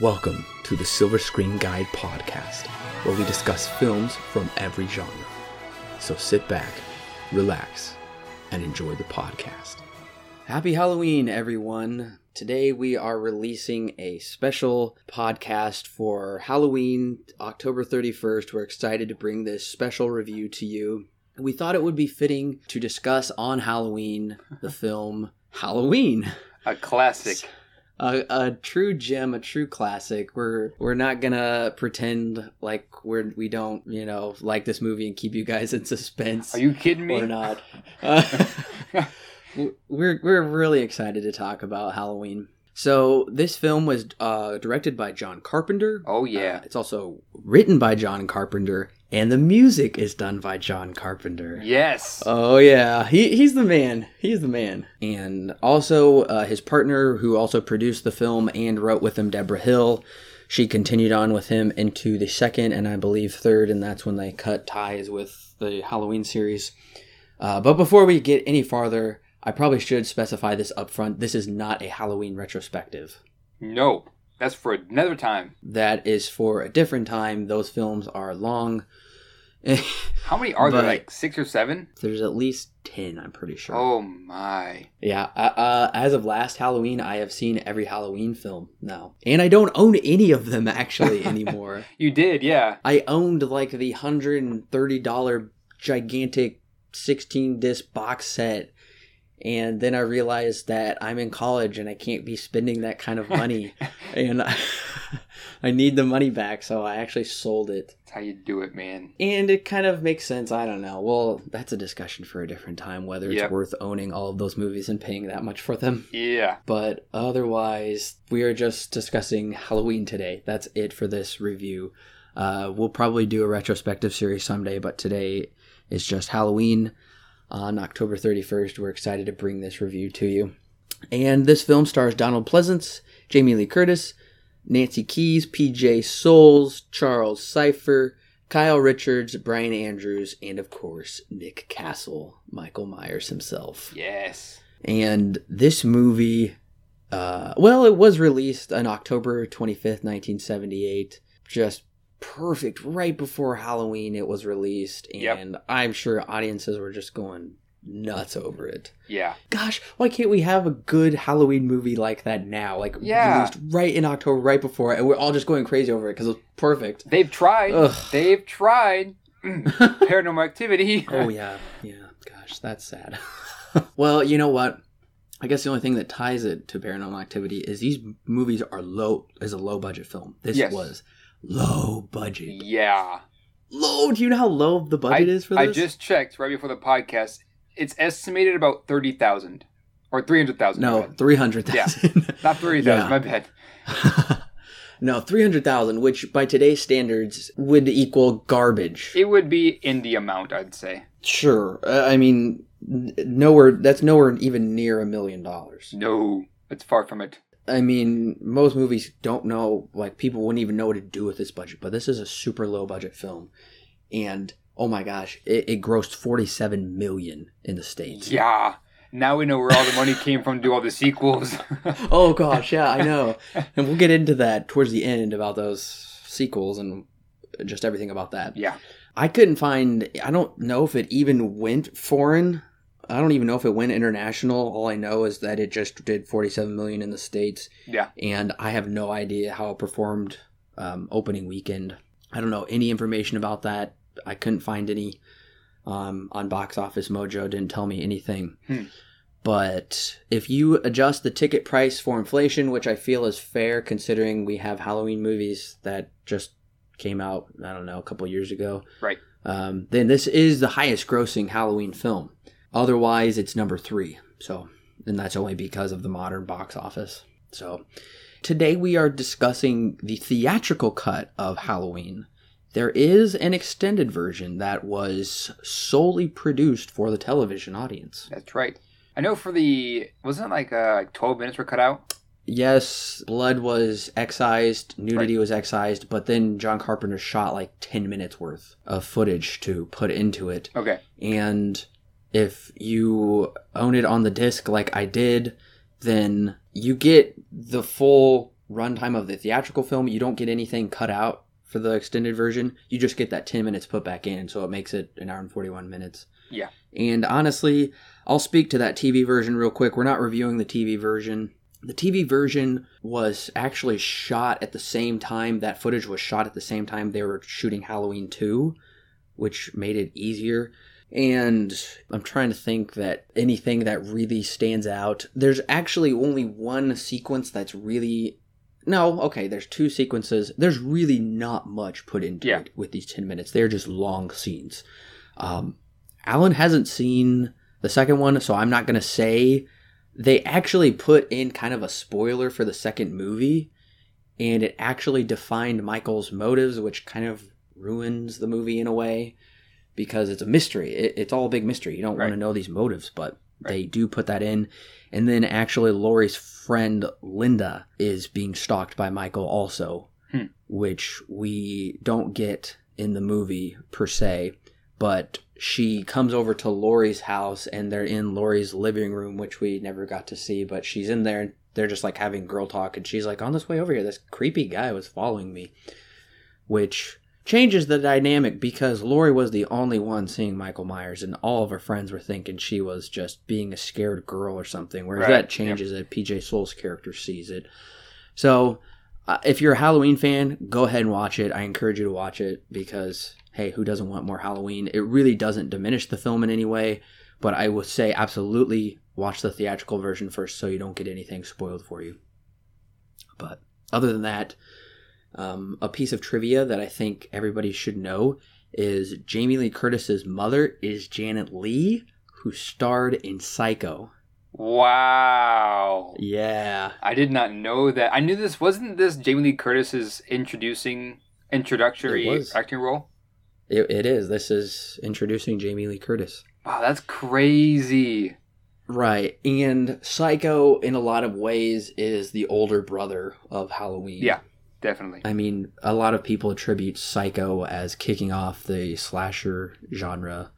Welcome to the Silver Screen Guide podcast, where we discuss films from every genre. So sit back, relax, and enjoy the podcast. Happy Halloween, everyone! Today we are releasing a special podcast for Halloween, October 31st. We're excited to bring this special review to you. We thought it would be fitting to discuss on Halloween the film Halloween A classic. A, a true gem, a true classic. We're we're not gonna pretend like we're we don't you know like this movie and keep you guys in suspense Are you kidding me? or not. Uh, we're we're really excited to talk about Halloween. So this film was uh, directed by John Carpenter. Oh yeah. Uh, it's also written by John Carpenter, and the music is done by John Carpenter. yes. Oh yeah, he he's the man. He's the man. And also uh, his partner, who also produced the film and wrote with him, Debra Hill. She continued on with him into the second and I believe third, and that's when they cut ties with the Halloween series. Uh, but before we get any farther, I probably should specify this up front. This is not a Halloween retrospective. no. That's for another time. That is for a different time. Those films are long. How many are there? Like six or seven? There's at least 10, I'm pretty sure. Oh my. Yeah, uh, uh, as of last Halloween, I have seen every Halloween film now. And I don't own any of them actually anymore. You did, yeah. I owned like the $130 gigantic 16 disc box set. And then I realized that I'm in college and I can't be spending that kind of money. and I, I need the money back, so I actually sold it. That's how you do it, man. And it kind of makes sense. I don't know. Well, that's a discussion for a different time whether it's Yep. worth owning all of those movies and paying that much for them. Yeah. But otherwise, we are just discussing Halloween today. That's it for this review. Uh, we'll probably do a retrospective series someday, but today is just Halloween on October 31st. We're excited to bring this review to you. And this film stars Donald Pleasence, Jamie Lee Curtis, Nancy Kyes, PJ Soles, Charles Cypher, Kyle Richards, Brian Andrews, and of course, Nick Castle, Michael Myers himself. Yes. And this movie, uh, well, it was released on October 25th, 1978. Just perfect. Right before Halloween, it was released. Yep. And I'm sure audiences were just going nuts over it. Yeah. Gosh, why can't we have a good Halloween movie like that now? Like, Yeah. released right in October, right before, and we're all just going crazy over it because it's perfect. They've tried. Ugh. They've tried. Paranormal activity. Oh yeah, yeah. Gosh, that's sad. well, you know what? I guess the only thing that ties it to Paranormal Activity is these movies are low is a low budget film. This Yes. was low budget. Yeah. Low. Do you know how low the budget is for this? I just checked right before the podcast. It's estimated about 30,000 or 300,000. my no bad. three hundred thousand. Not 30,000, Yeah. my bad. no, three hundred thousand, which by today's standards would equal garbage. It would be in the amount, I'd say. Sure. Uh, I mean, nowhere. That's nowhere even near a million dollars. No, it's far from it. I mean, most movies don't know, like, people wouldn't even know what to do with this budget, but this is a super low budget film. And, oh my gosh, it, it grossed 47 million in the States. Yeah. Now we know where all the money came from to do all the sequels. Oh gosh, yeah, I know. and we'll get into that towards the end about those sequels and just everything about that. yeah. I couldn't find, I don't know if it even went foreign. I don't even know if it went international. All I know is that it just did 47 million in the States. Yeah. and I have no idea how it performed um, opening weekend. I don't know any information about that. I couldn't find any um, on Box Office Mojo. Didn't tell me anything. Hmm. But if you adjust the ticket price for inflation, which I feel is fair considering we have Halloween movies that just came out, I don't know, a couple years ago. Right. Um, then this is the highest grossing Halloween film. Otherwise, it's number three. So, and that's only because of the modern box office. So, today we are discussing the theatrical cut of Halloween. There is an extended version that was solely produced for the television audience. That's right. I know for the wasn't it like uh, 12 minutes were cut out. Yes, blood was excised, nudity was excised, but then John Carpenter shot like 10 minutes worth of footage to put into it. Okay. And if you own it on the disc like I did, then you get the full runtime of the theatrical film. You don't get anything cut out for the extended version. You just get that 10 minutes put back in, so it makes it an hour and 41 minutes. Yeah. And honestly, I'll speak to that TV version real quick. We're not reviewing the TV version. The TV version was actually shot at the same time. That footage was shot at the same time they were shooting Halloween 2, which made it easier. And I'm trying to think that anything that really stands out. There's actually only one sequence that's really. No, okay, there's two sequences. There's really not much put into Yeah. it with these 10 minutes. They're just long scenes. Um, Alan hasn't seen the second one, so I'm not going to say. They actually put in kind of a spoiler for the second movie, and it actually defined Michael's motives, which kind of ruins the movie in a way because it's a mystery. It, it's all a big mystery. You don't want to know these motives, but they do put that in. And then actually, Laurie's friend Linda is being stalked by Michael also, Hmm. which we don't get in the movie per se. But she comes over to Laurie's house and they're in Laurie's living room, which we never got to see. But she's in there and they're just like having girl talk. And she's like, On this way over here, this creepy guy was following me, which changes the dynamic because Laurie was the only one seeing Michael Myers, and all of her friends were thinking she was just being a scared girl or something. Whereas Right, that changes it. PJ Soles' character sees it. So, uh, if you're a Halloween fan, go ahead and watch it. I encourage you to watch it because, hey, who doesn't want more Halloween? It really doesn't diminish the film in any way, but I would say absolutely watch the theatrical version first so you don't get anything spoiled for you. But other than that, um, a piece of trivia that I think everybody should know is Jamie Lee Curtis's mother is Janet Leigh, who starred in Psycho. Wow. Yeah. I did not know that. I knew this wasn't this Jamie Lee Curtis's introducing introductory acting role. It, it is. This is introducing Jamie Lee Curtis. Wow, that's crazy. Right. And Psycho, in a lot of ways, is the older brother of Halloween. Yeah, definitely. I mean, a lot of people attribute Psycho as kicking off the slasher genre.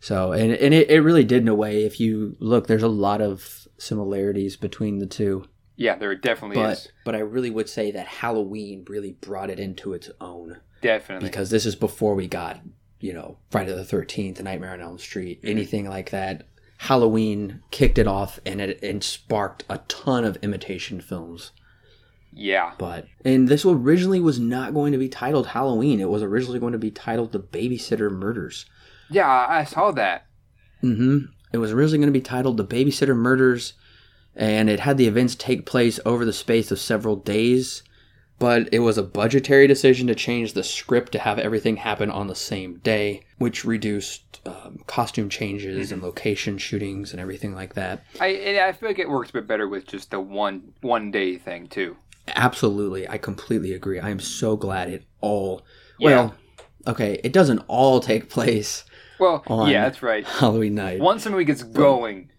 So, and, and it, it really did in a way. If you look, there's a lot of similarities between the two. Yeah, there definitely But is. but I really would say that Halloween really brought it into its own Definitely. because this is before we got, you know, Friday the 13th, Nightmare on Elm Street, Mhm. anything like that. Halloween kicked it off and it, it sparked a ton of imitation films. Yeah. But and this originally was not going to be titled Halloween. It was originally going to be titled The Babysitter Murders. Yeah, I saw that. hmm It was originally going to be titled The Babysitter Murders, and it had the events take place over the space of several days. But it was a budgetary decision to change the script to have everything happen on the same day, which reduced um, costume changes and location shootings and everything like that. I I feel like it works a bit better with just the one one day thing too. Absolutely, I completely agree. I am so glad it all. Yeah. Well, okay, it doesn't all take place Well, On- yeah, that's right. Halloween night. Once the movie gets going,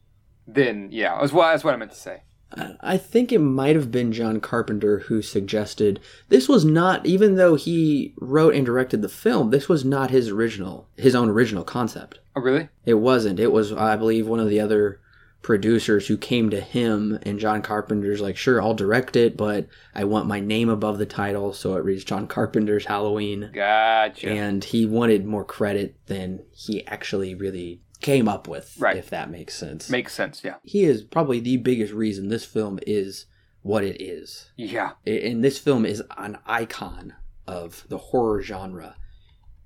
then yeah, that's what that's what I meant to say. I I think it might have been John Carpenter who suggested this was not, even though he wrote and directed the film, this was not his original, his own original concept. Oh, really? It wasn't. It was, I believe, one of the other producers who came to him, and John Carpenter's like, sure, I'll direct it, but I want my name above the title, so it reads John Carpenter's Halloween. Gotcha. And he wanted more credit than he actually really came up with, Right. if that makes sense. Makes sense. Yeah. he is probably the biggest reason this film is what it is. Yeah. And this film is an icon of the horror genre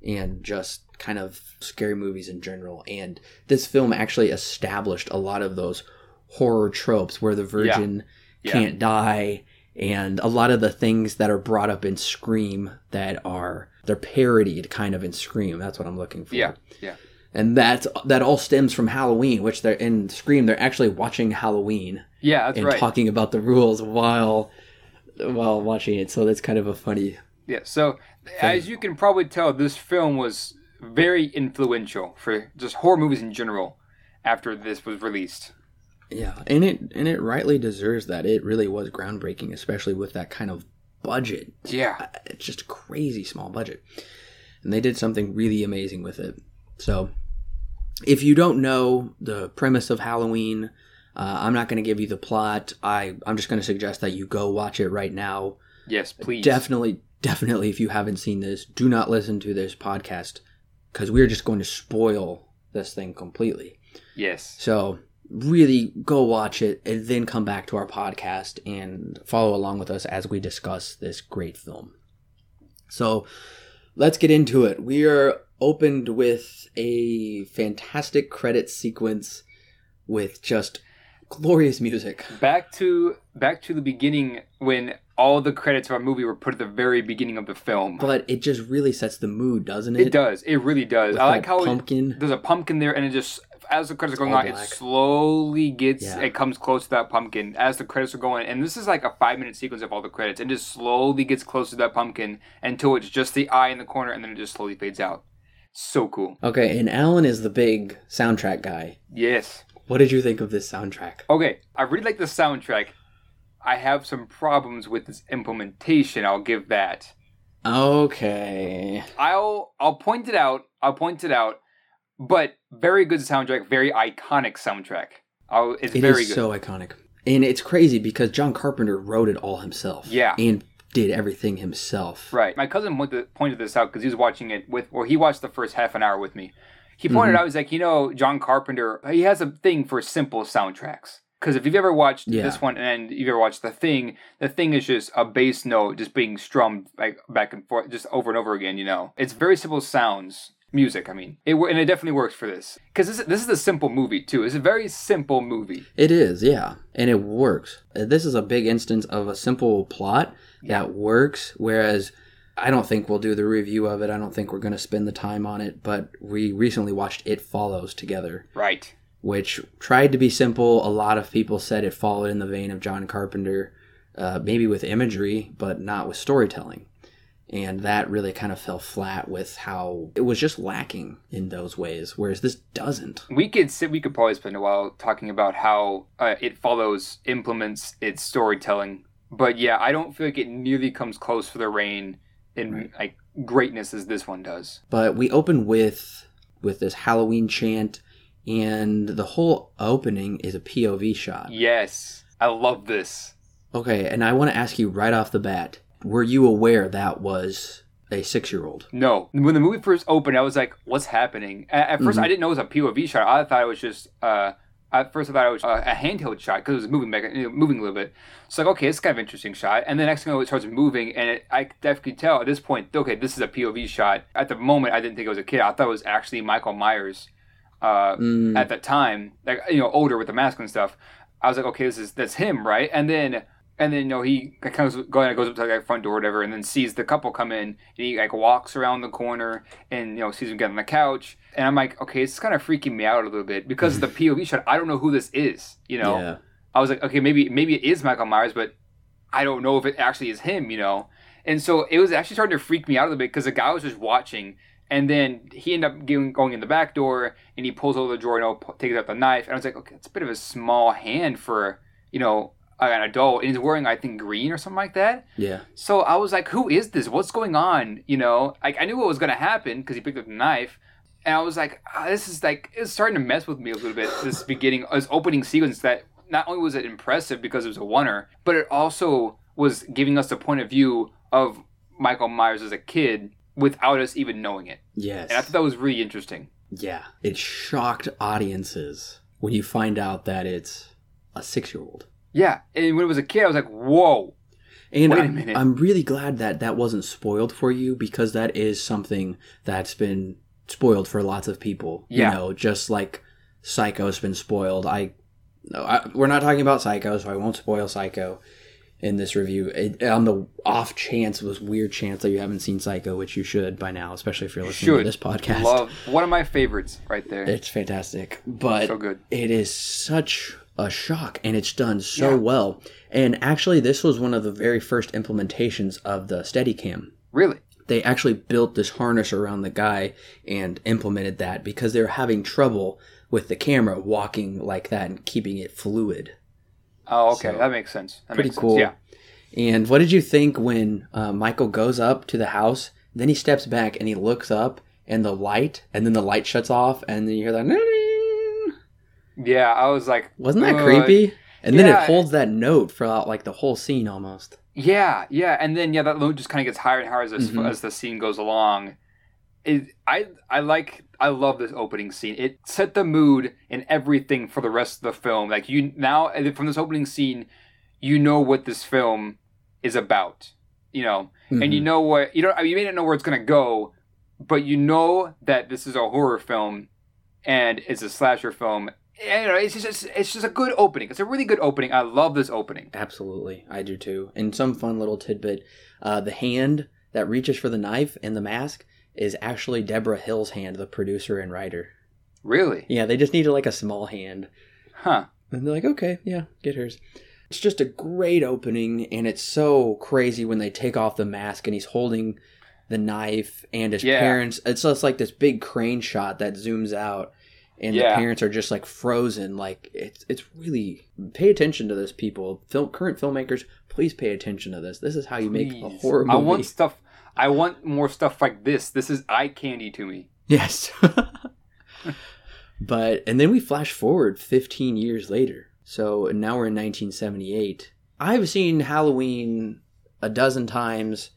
and just kind of scary movies in general. And this film actually established a lot of those horror tropes where the virgin Yeah. can't die and a lot of the things that are brought up in Scream that are they're parodied kind of in Scream. That's what I'm looking for Yeah. Yeah. and that that all stems from Halloween, which they're in Scream. They're actually watching Halloween Yeah. That's and right. talking about the rules while while watching it. So that's kind of a funny. Yeah. So as you can probably tell, this film was very influential for just horror movies in general after this was released. Yeah, and it and it rightly deserves that. It really was groundbreaking, especially with that kind of budget. Yeah. It's just a crazy small budget, and they did something really amazing with it. So, if you don't know the premise of Halloween, Uh, I'm not going to give you the plot. I I'm just going to suggest that you go watch it right now. Yes, please. Definitely, definitely. If you haven't seen this, do not listen to this podcast because we're just going to spoil this thing completely. Yes. So really go watch it and then come back to our podcast and follow along with us as we discuss this great film. So let's get into it. We are opened with a fantastic credit sequence with just glorious music. Back to back to the beginning when all the credits of our movie were put at the very beginning of the film. But it just really sets the mood, doesn't it? It does. It really does. With I like how it- there's a pumpkin there, and it just as the credits are going on, it slowly gets Yeah. it comes close to that pumpkin as the credits are going. And this is like a five minute sequence of all the credits, and just slowly gets close to that pumpkin until it's just the eye in the corner, and then it just slowly fades out. So cool. Okay, and Alan is the big soundtrack guy. Yes. What did you think of this soundtrack? Okay, I really like the soundtrack. I have some problems with its implementation. I'll give that. Okay. I'll I'll point it out. I'll point it out. But very good soundtrack, very iconic soundtrack. I'll, it's It is very good. so iconic. And it's crazy because John Carpenter wrote it all himself. Yeah. And did everything himself. Right. My cousin pointed, pointed this out because he was watching it with, or he watched the first half an hour with me. He pointed Mhm. out, he's like, you know, John Carpenter, he has a thing for simple soundtracks. Because if you've ever watched Yeah. this one and you've ever watched The Thing, The Thing is just a bass note just being strummed like back and forth, just over and over again. You know, it's very simple sounds, music. I mean, it and it definitely works for this because this this is a simple movie too. It's a very simple movie. It is, yeah. And it works. Uh, This is a big instance of a simple plot that works, whereas I don't think we'll do the review of it. I don't think we're going to spend the time on it, but we recently watched It Follows together, Right. Which tried to be simple. A lot of people said it followed in the vein of John Carpenter, uh, maybe with imagery, but not with storytelling. And that really kind of fell flat with how it was just lacking in those ways, whereas this doesn't. We could sit. We could probably spend a while talking about how uh, it follows, implements its storytelling. But yeah, I don't feel like it nearly comes close for the rain in Right. like greatness as this one does. but we open with with this Halloween chant, and the whole opening is a POV shot. Yes, I love this. Okay, and I want to ask you right off the bat: Were you aware that was a six-year-old? No, when the movie first opened, I was like, "What's happening?" At, at 1st Mhm. I didn't know it was a POV shot. I thought it was just. Uh, at first, I thought it was uh, a handheld shot because it was moving back, moving a little bit. So like, okay, it's kind of interesting shot. And the next thing I know, it starts moving, and it, I definitely tell at this point, okay, this is a POV shot. At the moment, I didn't think it was a kid. I thought it was actually Michael Myers. Uh, Mm, at that time, like you know, older with the mask and stuff. I was like, okay, this is that's him, right? And then and then you know he kind of going goes up to the front door or whatever, and then sees the couple come in, and he like walks around the corner and you know sees them get on the couch, and I'm like, okay, it's kind of freaking me out a little bit because of the POV shot. I don't know who this is, you know. yeah, I was like, okay, maybe maybe it is Michael Myers, but I don't know if it actually is him, you know. And so it was actually starting to freak me out a little bit because the guy was just watching, and then he ended up getting, going in the back door, and he pulls over the drawer, and takes out the knife, and I was like, okay, it's a bit of a small hand for you know an adult, and he's wearing I think green or something like that. yeah, So I was like, who is this? What's going on? You know, like I knew what was going to happen because he picked up the knife. And I was like, ah, this is like, it's starting to mess with me a little bit. This beginning, this opening sequence that not only was it impressive because it was a oner, but it also was giving us the point of view of Michael Myers as a kid without us even knowing it. yes, And I thought that was really interesting. yeah. It shocked audiences when you find out that it's a six-year-old. Yeah. And when it was a kid, I was like, whoa. And Wait a I'm, minute. I'm really glad that that wasn't spoiled for you because that is something that's been spoiled for lots of people. Yeah. You know, just like Psycho's been spoiled. I, no, I we're not talking about Psycho, so I won't spoil Psycho in this review. It, on the off chance, it was weird chance that you haven't seen Psycho, which you should by now, especially if you're listening Should. to this podcast. Love. One of my favorites right there. It's fantastic, but so good. it is such a shock and it's done so Yeah. well. And actually, this was one of the very first implementations of the Steadicam. Really? They actually built this harness around the guy and implemented that because they were having trouble with the camera walking like that and keeping it fluid. Oh, okay. So, that makes sense. That Pretty makes cool. Sense. Yeah. And what did you think when uh, Michael goes up to the house? Then he steps back and he looks up, and the light, and then the light shuts off, and then you hear that. Yeah, I was like, Wasn't that "Ugh." creepy? And then yeah. it holds that note throughout like the whole scene almost. Yeah, yeah, and then yeah, that note just kind of gets higher and higher as Mhm. as the scene goes along. It, I I like I love this opening scene. It set the mood and everything for the rest of the film. Like you now from this opening scene, you know what this film is about. You know, and you Mhm. know what you don't. I you may not know where it's gonna go, but you know that this is a horror film, and it's a slasher film. And, you know, it's just it's just a good opening. It's a really good opening. I love this opening. Absolutely, I do too. And some fun little tidbit: uh, the hand that reaches for the knife and the mask is actually Debra Hill's hand, the producer and writer. Really, Yeah, they just needed like a small hand, huh? and they're like, okay, yeah, get hers. It's just a great opening, and it's so crazy when they take off the mask and he's holding the knife and his Yeah. parents. It's just like this big crane shot that zooms out, and Yeah. the parents are just like frozen. Like it's it's really pay attention to this, people. Film current filmmakers, please pay attention to this. This is how you make a horror movie. I want stuff. I want more stuff like this. This is eye candy to me. Yes. but and then we flash forward 15 years later. So now we're in 1978. I've seen Halloween a dozen times,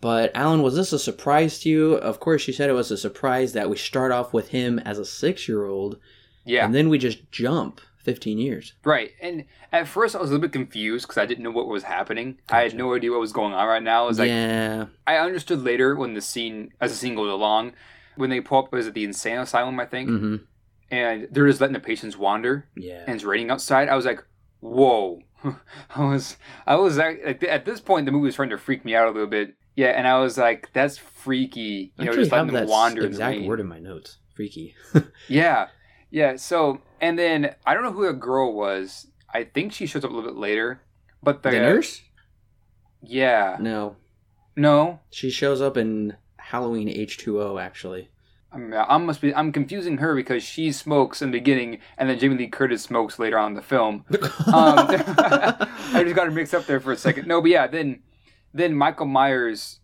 but Alan, was this a surprise to you? Of course, you said it was a surprise that we start off with him as a six-year-old, Yeah, and then we just jump 15 years. right. And at first, I was a little bit confused because I didn't know what was happening. I had no idea what was going on right now. I was like, yeah, I understood later when the scene, as the scene goes along, when they pull up, was it the insane asylum? I think, hmm and they're just letting the patients wander, yeah. and it's raining outside. I was like, whoa. I was, I was at, at this point, the movie was trying to freak me out a little bit. Yeah, and I was like, that's freaky. You I know, just letting them that wander. in the exact rain. word in my notes. Freaky. Yeah, yeah. So, and then I don't know who the girl was. I think she shows up a little bit later. But the, the nurse? Yeah. No, No. she shows up in Halloween H2O. Actually. I'm, I must be. I'm confusing her because she smokes in the beginning, and then Jamie Lee Curtis smokes later on in the film. Um, I just got her mixed up there for a second. No, but yeah. Then, then Michael Myers,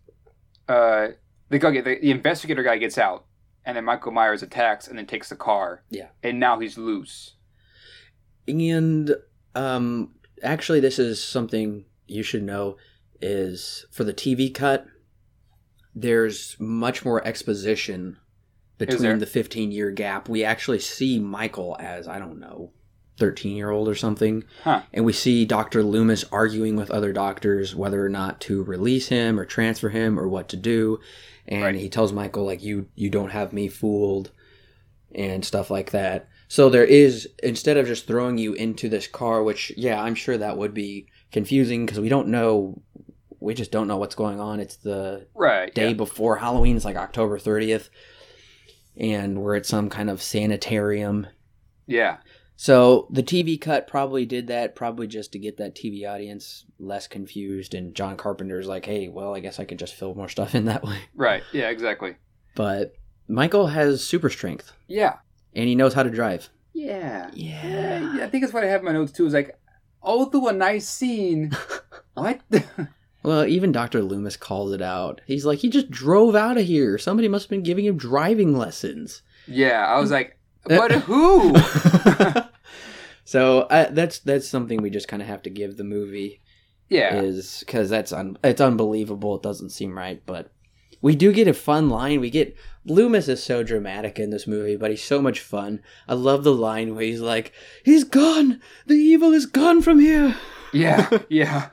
uh, the guy, the, the investigator guy gets out, and then Michael Myers attacks, and then takes the car. Yeah. And now he's loose. and um, actually, this is something you should know: is for the TV cut, there's much more exposition between the 15 year gap. We actually see Michael as I don't know. 13 year old or something. Huh. And we see Dr. Loomis arguing with other doctors whether or not to release him or transfer him or what to do. And Right. he tells Michael, like, you, you don't have me fooled and stuff like that. So there is, instead of just throwing you into this car, which, yeah, I'm sure that would be confusing because we don't know, we just don't know what's going on. It's the Right. day yeah. before Halloween. It's like October 30th. And we're at some kind of sanitarium. Yeah. So the TV cut probably did that, probably just to get that TV audience less confused. And John Carpenter's like, hey, well, I guess I could just fill more stuff in that way. Right. Yeah. Exactly. But Michael has super strength Yeah. and he knows how to drive. Yeah. Yeah. yeah. I think that's what I have in my notes too. Is like, although a nice scene. what? Well, even Dr. Loomis calls it out. He's like, he just drove out of here. Somebody must have been giving him driving lessons. yeah. I was like, but who? So uh, that's that's something we just kind of have to give the movie Yeah. is because that's un- it's unbelievable. It doesn't seem right, but we do get a fun line. We get Loomis is so dramatic in this movie, but he's so much fun. I love the line where he's like, "He's gone. The evil is gone from here." Yeah. Yeah.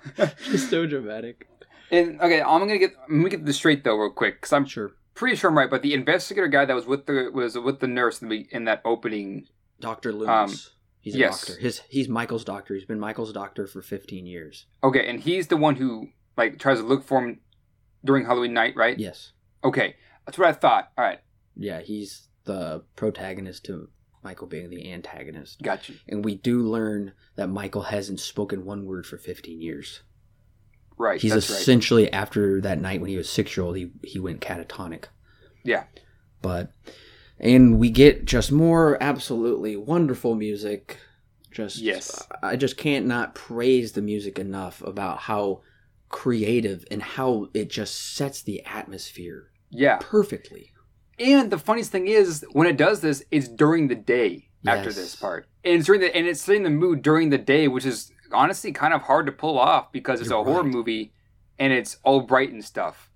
Just so dramatic. And okay, I'm gonna get I'm gonna get this straight though, real quick, because I'm Sure. pretty sure I'm right. But the investigator guy that was with the was with the nurse in, the, in that opening. Doctor Loomis. Um, he's a yes. doctor. His he's Michael's doctor. He's been Michael's doctor for 15 years. Okay, and he's the one who like tries to look for him during Halloween night, right? Yes. Okay, that's what I thought. All right, Yeah, he's the protagonist to Michael being the antagonist. Gotcha. And we do learn that Michael hasn't spoken one word for 15 years. Right, He's that's right. essentially after that night when he was six year old, he he went catatonic. Yeah. But and we get just more absolutely wonderful music. Just Yes. I just can't not praise the music enough about how creative and how it just sets the atmosphere Yeah, perfectly. and the funniest thing is when it does this, it's during the day. after Yes. this part, and it's during the and it's setting the mood during the day, which is honestly kind of hard to pull off because it's You're a horror movie and it's all bright and stuff.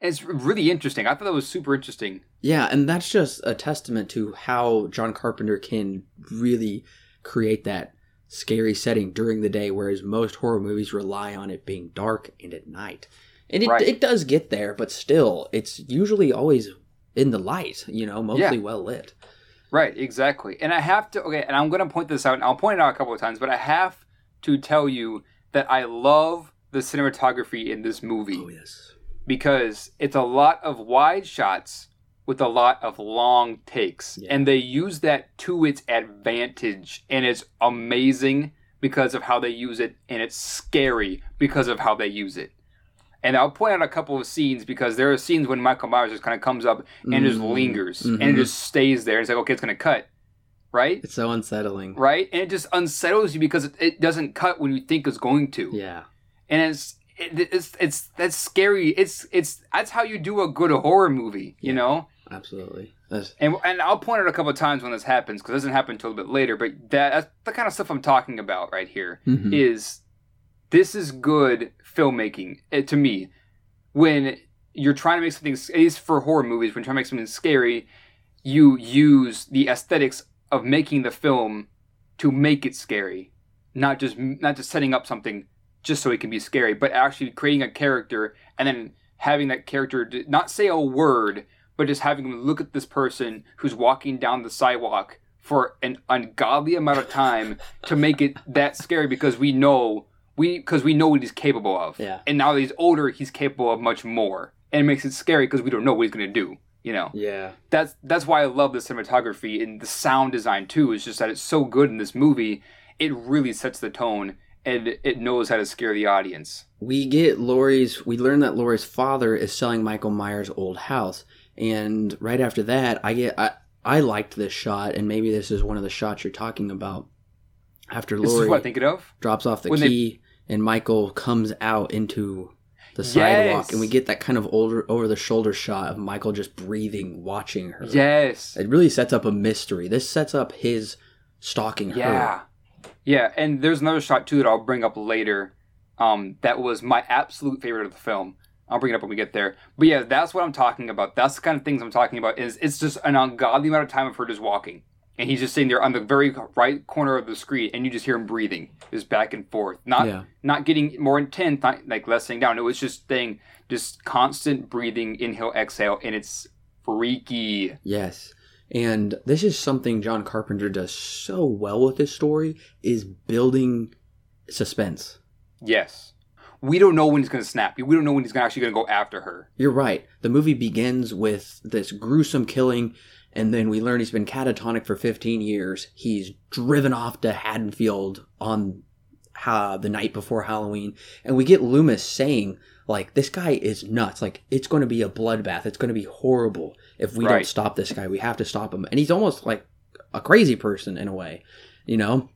It's really interesting. I thought that was super interesting. Yeah, and that's just a testament to how John Carpenter can really create that scary setting during the day, whereas most horror movies rely on it being dark and at night. And it, Right. it does get there, but still, it's usually always in the light, you know, mostly Yeah. well lit. Right, exactly. And I have to okay, and I'm going to point this out, and I'll point it out a couple of times, but I have to tell you that I love the cinematography in this movie Oh, yes. Because it's a lot of wide shots with a lot of long takes, Yeah. and they use that to its advantage, and it's amazing because of how they use it, and it's scary because of how they use it. And I'll point out a couple of scenes because there are scenes when Michael Myers just kind of comes up and just Mm, lingers and mhm. it just stays there. It's like, okay, it's going to cut. Right? It's so unsettling. Right? And it just unsettles you because it, it doesn't cut when you think it's going to. Yeah. And it's, it, it's, it's, that's scary. It's, it's, that's how you do a good horror movie, you Yeah. know? Absolutely. That's, And, and I'll point out a couple of times when this happens because it doesn't happen until a bit later, but that, that's the kind of stuff I'm talking about right here Mhm. is this is good filmmaking eh, to me when you're trying to make something at least for horror movies when you're trying to make something scary you use the aesthetics of making the film to make it scary not just not just setting up something just so it can be scary but actually creating a character and then having that character not say a word but just having them look at this person who's walking down the sidewalk for an ungodly amount of time to make it that scary because we know we because we know what he's capable of. Yeah. And now that he's older, he's capable of much more, and it makes it scary because we don't know what he's gonna do. You know, yeah. that's that's why I love the cinematography and the sound design too. Is just that it's so good in this movie. It really sets the tone and it knows how to scare the audience. we get Laurie's we learn that Laurie's father is selling Michael Myers' old house. And right after that, I get I I liked this shot and maybe this is one of the shots you're talking about. After Laurie what I'm thinking of. drops off the when they- key and Michael comes out into the sidewalk Yes. and we get that kind of older over the shoulder shot of Michael just breathing watching her. Yes. It really sets up a mystery. This sets up his stalking her. Yeah. And there's another shot too that I'll bring up later. Um, that was my absolute favorite of the film. I'll bring it up when we get there. But yeah, that's what I'm talking about. That's the kind of things I'm talking about. Is it's just an ungodly amount of time of her just walking, and he's just sitting there on the very right corner of the screen, and you just hear him breathing, just back and forth, not Yeah. not getting more intense, not like lessening down. It was just thing, just constant breathing, inhale, exhale, and it's freaky. Yes. And this is something John Carpenter does so well with this story is building suspense. Yes, we don't know when he's gonna snap. We don't know when he's actually gonna go after her. You're right. The movie begins with this gruesome killing and then we learn he's been catatonic for 15 years. He's driven off to Haddonfield on uh, the night before Halloween and we get Loomis saying like this guy is nuts. Like it's going to be a bloodbath. It's going to be horrible if we don't stop this guy. We have to stop him. And he's almost like a crazy person in a way, you know?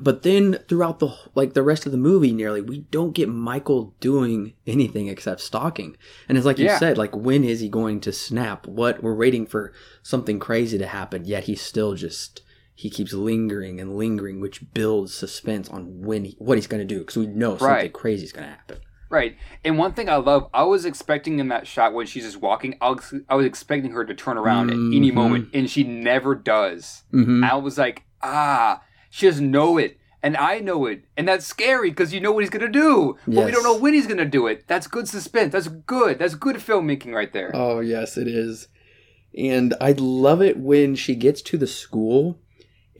But then throughout the like the rest of the movie nearly we don't get Michael doing anything except stalking. And it's like you said like when is he going to snap? What we're waiting for something crazy to happen yet he's still just he keeps lingering and lingering which builds suspense on when he, what he's going to do because we know something Right. crazy is going to happen. Right. And one thing I love, I was expecting in that shot when she's just walking, I was, I was expecting her to turn around at any Mhm. moment, and she never does. Mhm. I was like, ah, she doesn't know it. And I know it. And that's scary because you know what he's going to do. But we don't know when he's going to do it. That's good suspense. That's good. That's good filmmaking right there. Oh yes, it is. And I love it when she gets to the school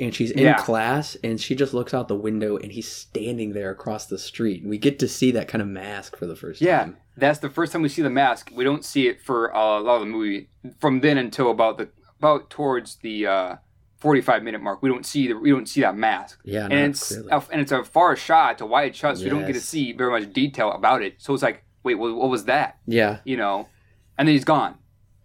and she's in Yeah. class and she just looks out the window and he's standing there across the street. We get to see that kind of mask for the first Yeah, time. that's the first time we see the mask. We don't see it for uh, a lot of the movie. From then until about the about towards the uh, forty-five minute mark, we don't see the we don't see that mask. Yeah, and it's a, and it's a far shot, it's a wide shot, so we don't get to see very much detail about it. So it's like, wait, what, what was that? yeah, You know, and then he's gone.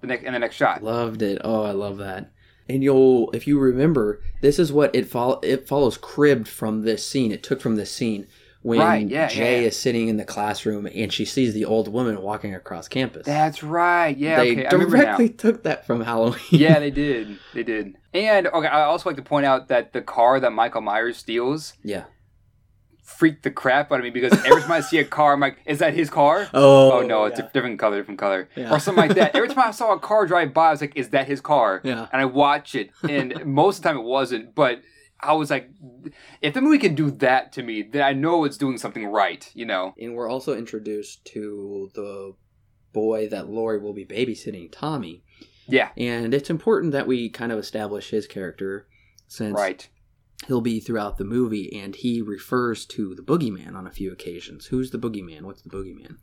The next and the next shot. loved it. Oh, I love that. And you'll, if you remember, this is what it follow. It follows cribbed from this scene. It took from this scene when Right, yeah, Jay yeah, is sitting in the classroom and she sees the old woman walking across campus. That's right. Yeah, they okay. I directly took that from Halloween. Yeah, they did. They did. And okay, I also like to point out that the car that Michael Myers steals Yeah. Freaked the crap out of me because every time I see a car, I'm like, "Is that his car?" Oh, Oh no, it's yeah. a different color, different color, Yeah. or something like that. Every time I saw a car drive by, I was like, "Is that his car?" Yeah. And I watch it, and most of the time it wasn't, but I was like, "If the movie can do that to me, then I know it's doing something right." You know? And we're also introduced to the boy that Laurie will be babysitting, Tommy. Yeah. And it's important that we kind of establish his character since Right. He'll be throughout the movie and he refers to the boogeyman on a few occasions. Who's the boogeyman? What's the boogeyman?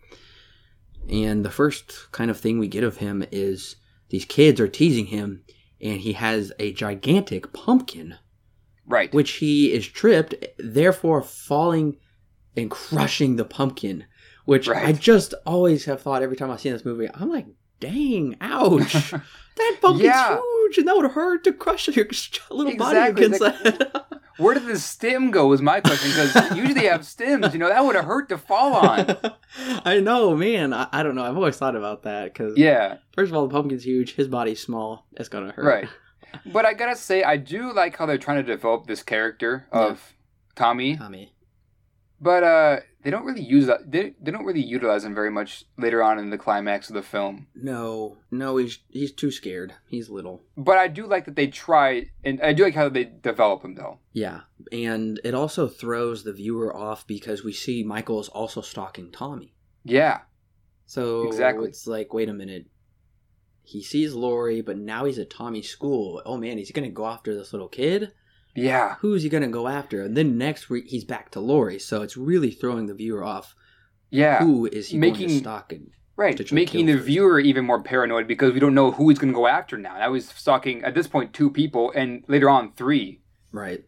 And the first kind of thing we get of him is these kids are teasing him and he has a gigantic pumpkin Right. which he is tripped, therefore falling and crushing the pumpkin. Which I just always have thought every time I see this movie, I'm like, dang, ouch. that pumpkin's Yeah. Huge and that would hurt to crush your little body against like- that. Where did the stem go? Was my question because usually they have stems. You know that would have hurt to fall on. I know, man. I, I don't know. I've always thought about that because, Yeah. first of all, the pumpkin's huge. His body's small. It's going to hurt. Right. But I gotta say, I do like how they're trying to develop this character of Tommy. Tommy. But uh, they don't really use that. They, they don't really utilize him very much later on in the climax of the film. No, no, he's he's too scared. He's little. But I do like that they try, and I do like how they develop him though. Yeah, and it also throws the viewer off because we see Michael is also stalking Tommy. Yeah, So Exactly. it's like, wait a minute. He sees Laurie, but now he's at Tommy's school. Oh man, he's gonna go after this little kid. Yeah, Who's he gonna go after? And then next week he's back to Laurie. So it's really throwing the viewer off. yeah. Who is he going Making- to stalk? And Right, to making the viewer even more paranoid because we don't know who he's going to go after now. Now was stalking at this point two people, and later on three. right,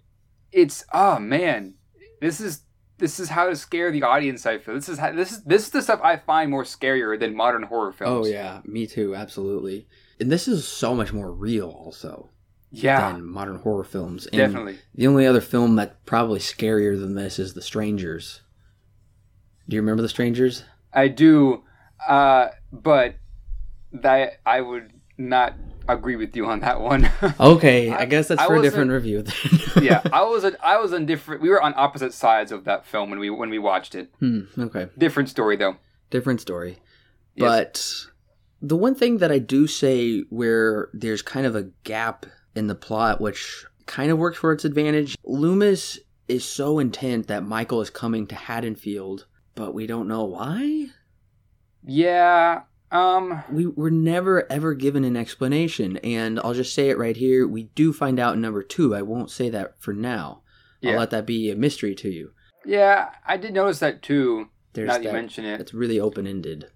It's oh man, this is this is how to scare the audience. I feel this is how, this is this is the stuff I find more scarier than modern horror films. Oh yeah, me too, absolutely. And this is so much more real, also yeah, than modern horror films. And definitely. The only other film that's probably scarier than this is The Strangers. Do you remember The Strangers? I do, uh, but that I would not agree with you on that one. Okay, I, I- guess that's I for a different review. Yeah, I was a, I was on different. We were on opposite sides of that film when we when we watched it. Hmm, okay, Different story though. different story. Yes. But the one thing that I do say where there's kind of a gap in the plot, which kind of works for its advantage, Loomis is so intent that Michael is coming to Haddonfield, but we don't know why. Yeah. Um. We were never ever given an explanation, and I'll just say it right here. We do find out in number two. I won't say that for now. Yeah. I'll let that be a mystery to you. Yeah, I did notice that too. There's now that you that. mention it, It's really open ended.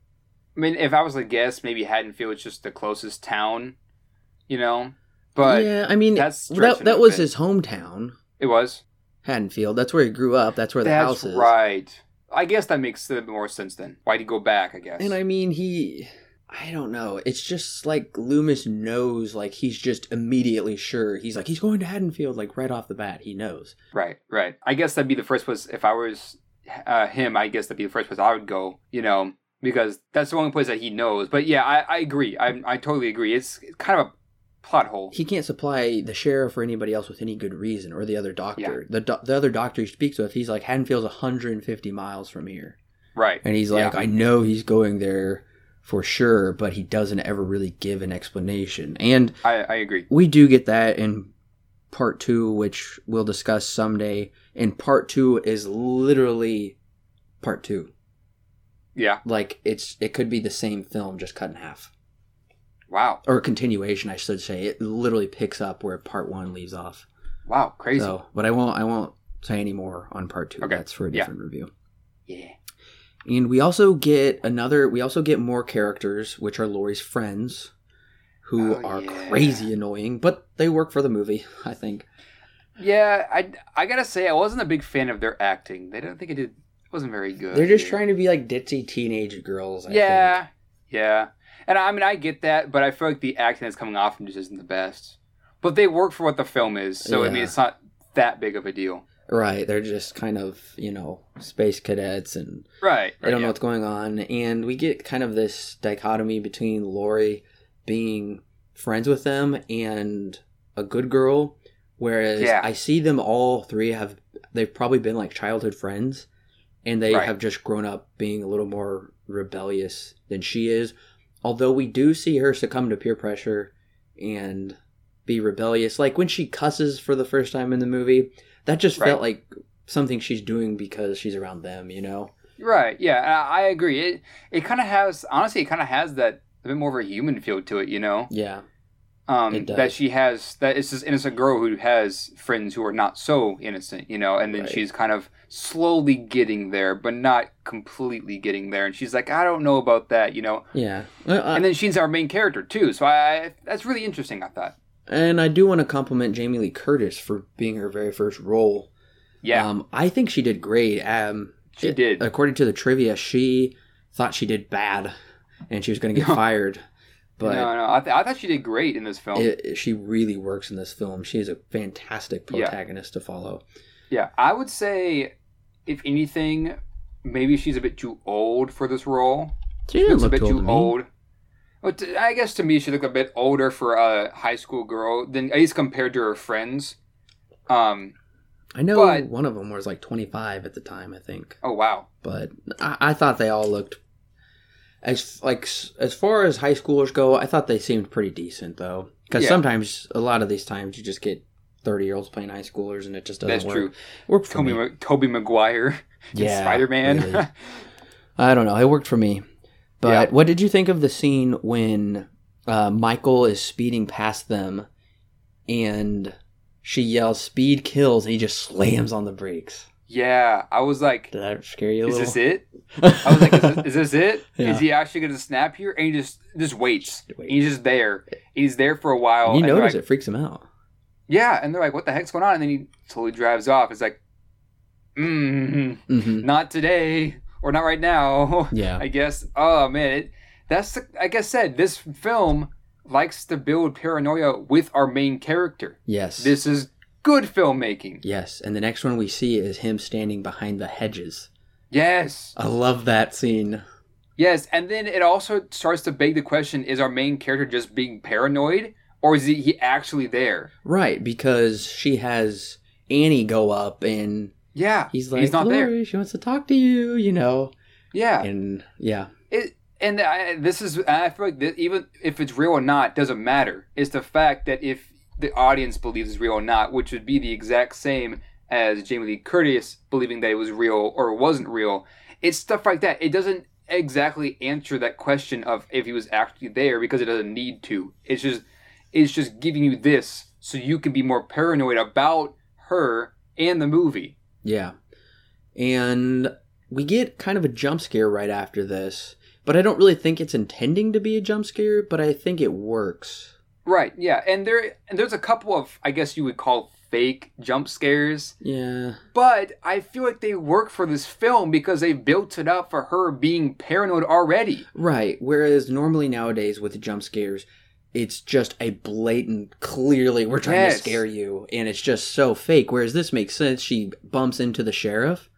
I mean, if I was to guess, maybe Haddonfield's just the closest town, you know. But yeah, I mean, that's that, that was his hometown, it was. Haddonfield. That's where he grew up. That's where the That's house is. right. I guess that makes a bit more sense then. Why'd he go back? I guess. And I mean, he. I don't know. It's just like Loomis knows, like, he's just immediately sure. He's like, he's going to Haddonfield, like, right off the bat. He knows. Right, right. I guess that'd be the first place if I was uh, him. I guess that'd be the first place I would go. You know, because that's the only place that he knows. But yeah, I, I agree. I I totally agree. It's kind of a plot hole. He can't supply the sheriff or anybody else with any good reason, or the other doctor. The, do- the other doctor he speaks with, he's like, Haddonfield's 150 miles from here. Right. And he's like, Yeah. I know he's going there for sure, but he doesn't ever really give an explanation. And I I agree. we do get that in part two, which we'll discuss someday. And part two is literally part two. Yeah. Like it's it could be the same film just cut in half. Wow. Or continuation, I should say. It literally picks up where part one leaves off. Wow. Crazy. So but I won't I won't say any more on part two. Okay. That's for a Yeah. different review. yeah. And we also get another we also get more characters, which are Laurie's friends, who Oh, are yeah. crazy annoying, but they work for the movie, I think. Yeah. I I gotta say I wasn't a big fan of their acting. They don't think it did. It wasn't very good. They're just trying to be like ditzy teenage girls. I yeah. think. Yeah. And I mean I get that, but I feel like the acting that's coming off them just isn't the best. But they work for what the film is, so I mean it's not that big of a deal. Right. They're just kind of, you know, space cadets and Right. they don't know what's going on. And we get kind of this dichotomy between Laurie being friends with them and a good girl, whereas Yeah. I see them all three have they've probably been like childhood friends, and they Right. have just grown up being a little more rebellious than she is. Although we do see her succumb to peer pressure and be rebellious, like when she cusses for the first time in the movie, that just Right. felt like something she's doing because she's around them, you know? Right. Yeah, I, I agree. It it kind of has honestly, it kind of has that a bit more of a human feel to it. You know, Yeah, um, that she has that it's this innocent girl who has friends who are not so innocent. You know, and then Right. she's kind of slowly getting there, but not completely getting there. And she's like, I don't know about that. You know, yeah. Uh, and then she's our main character too. So I, I that's really interesting. I thought. And I do want to compliment Jamie Lee Curtis for being her very first role. Yeah, Um, I think she did great. Um, she it- did. According to the trivia, she thought she did bad, and she was going to get fired. But no, no, I, th- I thought she did great in this film. it, she really works in this film. She is a fantastic Yeah. protagonist to follow. Yeah, I would say, if anything, maybe she's a bit too old for this role. She didn't looks a bit too old too to old. But t- I guess to me, she looked a bit older for a high school girl than at least compared to her friends. Um. I know But- one of them was like 25 at the time, I think. Oh wow. But I, I thought they all looked as like as far as high schoolers go. I thought they seemed pretty decent though, because Yeah. sometimes a lot of these times you just get 30 year olds playing high schoolers, and it just doesn't That's work. true. Worked for Tobey me. Tobey Maguire. Yeah, Spider Man. really. I don't know. It worked for me. But Yeah. what did you think of the scene when uh, Michael is speeding past them and she yells, Speed kills, and he just slams on the brakes? Yeah, I was like, Did that scare you a is little? this it? I was like, is this, is this it? Is Yeah. he actually going to snap here? And he just just waits. Wait. He's just there. He's there for a while. you and notice like, it freaks him out. Yeah, and they're like, "What the heck's going on?" And then he totally drives off. It's like, mm, hmm not today or not right now. Yeah. I guess. Oh man, it, that's the, like I said. This film likes to build paranoia with our main character. Yes. This is good filmmaking. Yes. And the next one we see is him standing behind the hedges. Yes, I love that scene. yes, and then it also starts to beg the question: Is our main character just being paranoid, or is he, actually there? Right, because she has Annie go up and Yeah, he's like, he's not there. She wants to talk to you, you know. Yeah, And yeah. It and I, this is I feel like that even if it's real or not doesn't matter. It's the fact that if the audience believes is real or not, which would be the exact same as Jamie Lee Curtis believing that it was real or wasn't real. It's stuff like that. It doesn't exactly answer that question of if he was actually there because it doesn't need to. It's just it's just giving you this so you can be more paranoid about her and the movie. Yeah. And we get kind of a jump scare right after this, but I don't really think it's intending to be a jump scare, but I think it works. Right, yeah. And there and there's a couple of I guess you would call fake jump scares. Yeah. But I feel like they work for this film because they built it up for her being paranoid already. Right. Whereas normally nowadays with jump scares, it's just a blatant, clearly, we're trying Yes. to scare you, and it's just so fake. Whereas this makes sense. She bumps into the sheriff,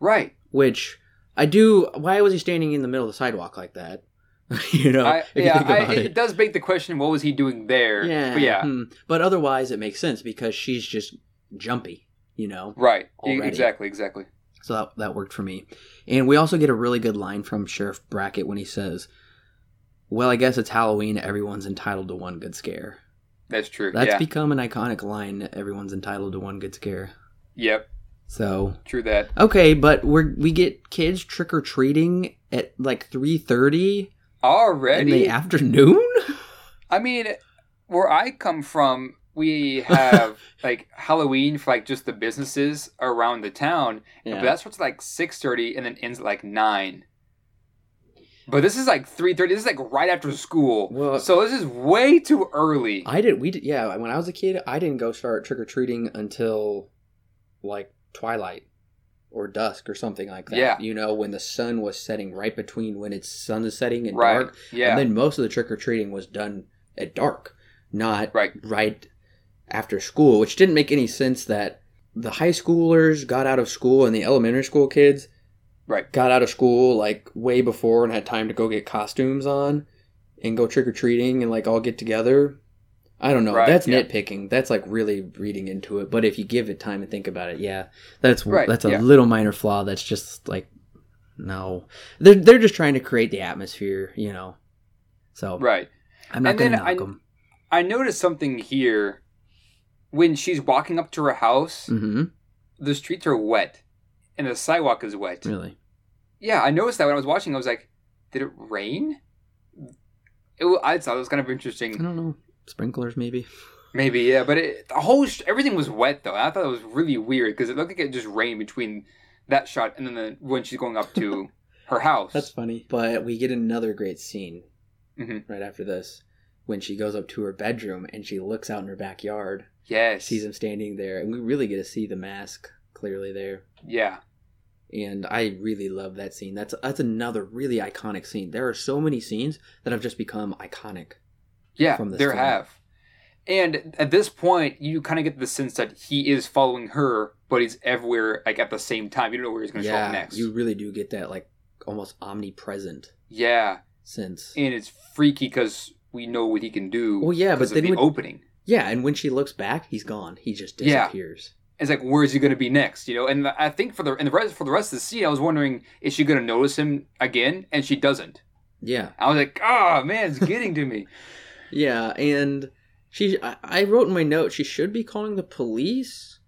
Right. which I do. Why was he standing in the middle of the sidewalk like that? you know, I, you yeah, think I, about it, does beg the question: What was he doing there? Yeah. But yeah. hmm. But otherwise, it makes sense because she's just jumpy, you know? Right. Already. Exactly. Exactly. So that, that worked for me. And we also get a really good line from Sheriff Brackett when he says, Well, I guess it's Halloween. Everyone's entitled to one good scare. That's true. That's yeah. become an iconic line. Everyone's entitled to one good scare. yep. So True that. okay, but we're we get kids trick or treating at like three thirty in Already. the afternoon. I mean, where I come from, we have like Halloween for like just the businesses around the town, but that starts at like six thirty and then ends at like nine. But this is like three thirty. This is like right after school. Well- so this is way too early. I did. We did. Yeah, when I was a kid, I didn't go start trick or treating until like twilight or dusk or something like that. Yeah. you know, when the sun was setting, right between when it's sun is setting and right. dark. Yeah. And then most of the trick or treating was done at dark, not Right. right after school, which didn't make any sense. That the high schoolers got out of school and the elementary school kids right. got out of school like way before and had time to go get costumes on and go trick or treating and like all get together. I don't know. Right, that's yeah. nitpicking. That's like really reading into it. But if you give it time and think about it, yeah, that's Right, that's a yeah. little minor flaw. That's just like no, they're they're just trying to create the atmosphere, you know. So Right. I'm not gonna knock I- them. I noticed something here. When she's walking up to her house, Mm-hmm. the streets are wet, and the sidewalk is wet. Really? Yeah, I noticed that when I was watching. I was like, "Did it rain?" It, I thought it was kind of interesting. I don't know. Sprinklers, maybe. Maybe, yeah, but it, the whole sh- everything was wet though. I thought it was really weird because it looked like it just rained between that shot and then the, when she's going up to her house. That's funny. But we get another great scene Mhm. right after this when she goes up to her bedroom and she looks out in her backyard, yes, sees him standing there, and we really get to see the mask clearly there. yeah, and I really love that scene. That's that's another really iconic scene. There are so many scenes that have just become iconic. Yeah. From this there film. have, and at this point, you kind of get the sense that he is following her, but he's everywhere like at the same time. You don't know where he's going to show Yeah, up next. you really do get that like almost omnipresent Yeah, sense. and it's freaky because we know what he can do. Well, yeah, but then the when- opening. Yeah, and when she looks back, he's gone. He just Yeah. disappears. it's like where's he going to be next you know and i think for the and the rest for the rest of the scene i was wondering is she going to notice him again and she doesn't Yeah, i was like oh man it's getting to me yeah, and she. I, I wrote in my note she should be calling the police,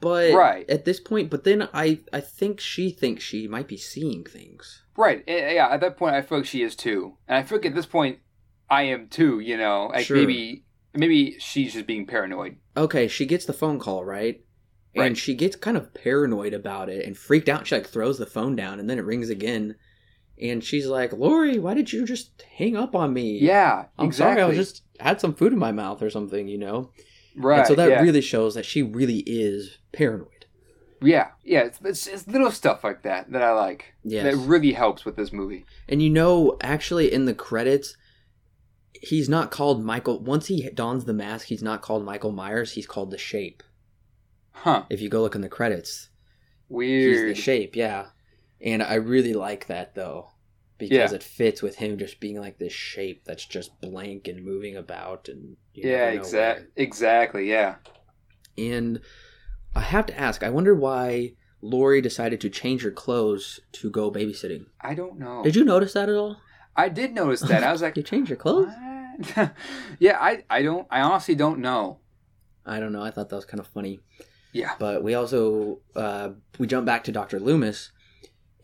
but Right. at this point. But then I I think she thinks she might be seeing things. right eh, yeah at that point i feel like she is too and i feel like at this point i am too you know like Sure. maybe maybe she's just being paranoid okay, she gets the phone call, right? And Right. she gets kind of paranoid about it and freaked out. She like throws the phone down and then it rings again. And she's like, Laurie, why did you just hang up on me? yeah I'm exactly sorry, I was just had some food in my mouth or something, you know? right and so that yeah. really shows that she really is paranoid. yeah yeah it's, it's, it's little stuff like that that i like Yeah. that really helps with this movie And you know, actually in the credits, he's not called Michael once he dons the mask, he's not called Michael Myers, he's called the shape. huh If you go look in the credits. Weird. He's the shape, yeah. And I really like that though, because Yeah. it fits with him just being like this shape that's just blank and moving about, and you yeah exactly exactly yeah. And I have to ask, I wonder why Laurie decided to change her clothes to go babysitting. i don't know Did you notice that at all? I did notice that. I was like, you changed your clothes? yeah, I, I don't, I honestly don't know. I don't know. I thought that was kind of funny. Yeah. But we also uh, we jump back to Dr. Loomis,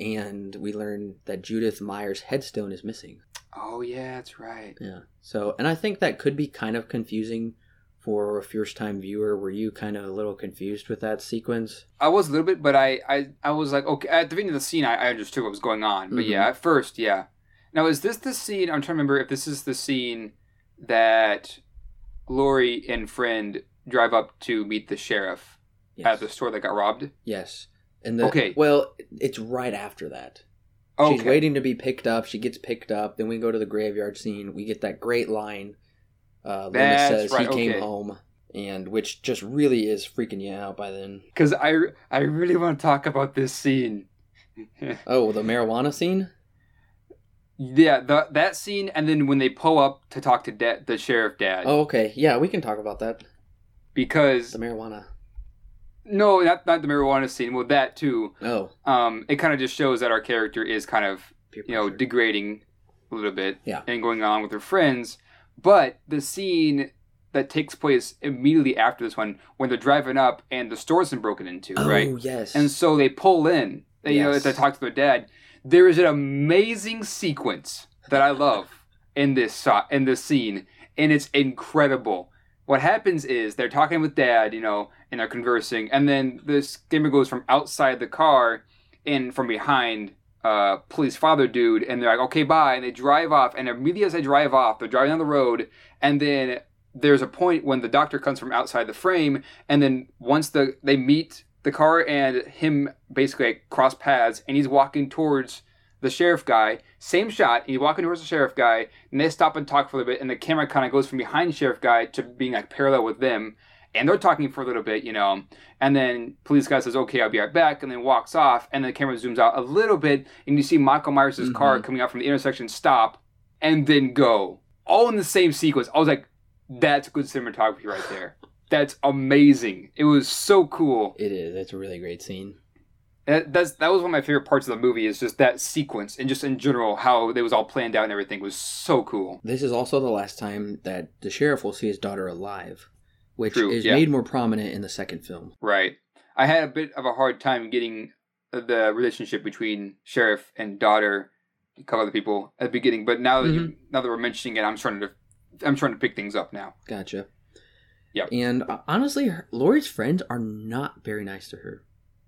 and we learn that Judith Myers' headstone is missing. Oh yeah, that's right. Yeah. So, and I think that could be kind of confusing for a first time viewer. Were you kind of a little confused with that sequence? I was a little bit, but I, I, I was like, okay. At the beginning of the scene, I, I understood what was going on. But Mhm. yeah, at first, yeah. Now, is this the scene? I'm trying to remember if this is the scene that Laurie and friend drive up to meet the sheriff Yes. at the store that got robbed. Yes. And the, Okay. Well, it's right after that. Okay. She's waiting to be picked up. She gets picked up. Then we go to the graveyard scene. We get that great line. Uh, That's says right, he came okay. home, and which just really is freaking you out by then. Because I, I really want to talk about this scene. Oh, the marijuana scene. Yeah, the, that scene, and then when they pull up to talk to dad, the sheriff dad, Oh, okay. Yeah, we can talk about that. because The marijuana. No, not not the marijuana scene. Well, that too. Oh, Um, it kind of just shows that our character is kind of peer you know pressure. degrading a little bit, Yeah. and going on with her friends. But the scene that takes place immediately after this one, when they're driving up and the store's been broken into, oh, right? yes. And so they pull in, they, you know, Yes. to talk to their dad. There is an amazing sequence that I love in this shot, in this scene, and it's incredible. What happens is they're talking with dad, you know, and they're conversing, and then this gamer goes from outside the car and from behind uh police father dude and they're like okay bye and they drive off and immediately as they drive off they're driving down the road and then there's a point when the doctor comes from outside the frame and then once the they meet the car and him basically cross paths and he's walking towards the sheriff guy same shot he's walking towards the sheriff guy and they stop and talk for a bit and the camera kind of goes from behind sheriff guy to being like parallel with them and they're talking for a little bit you know and then police guy says okay i'll be right back and then walks off and the camera zooms out a little bit and you see michael myers' car Mhm. coming out from the intersection stop and then go all in the same sequence i was like That's good cinematography right there. That's amazing. It was so cool. It is. It's a really great scene. That, that's that was one of my favorite parts of the movie. Is just that sequence and just in general how it was all planned out and everything was so cool. This is also the last time that the sheriff will see his daughter alive, which True, is yeah. made more prominent in the second film. Right. I had a bit of a hard time getting the relationship between sheriff and daughter, a couple other people at the beginning, but now that you now that we're mentioning it, I'm trying to I'm trying to pick things up now. Gotcha. Yep. And uh, honestly, her, Laurie's friends are not very nice to her.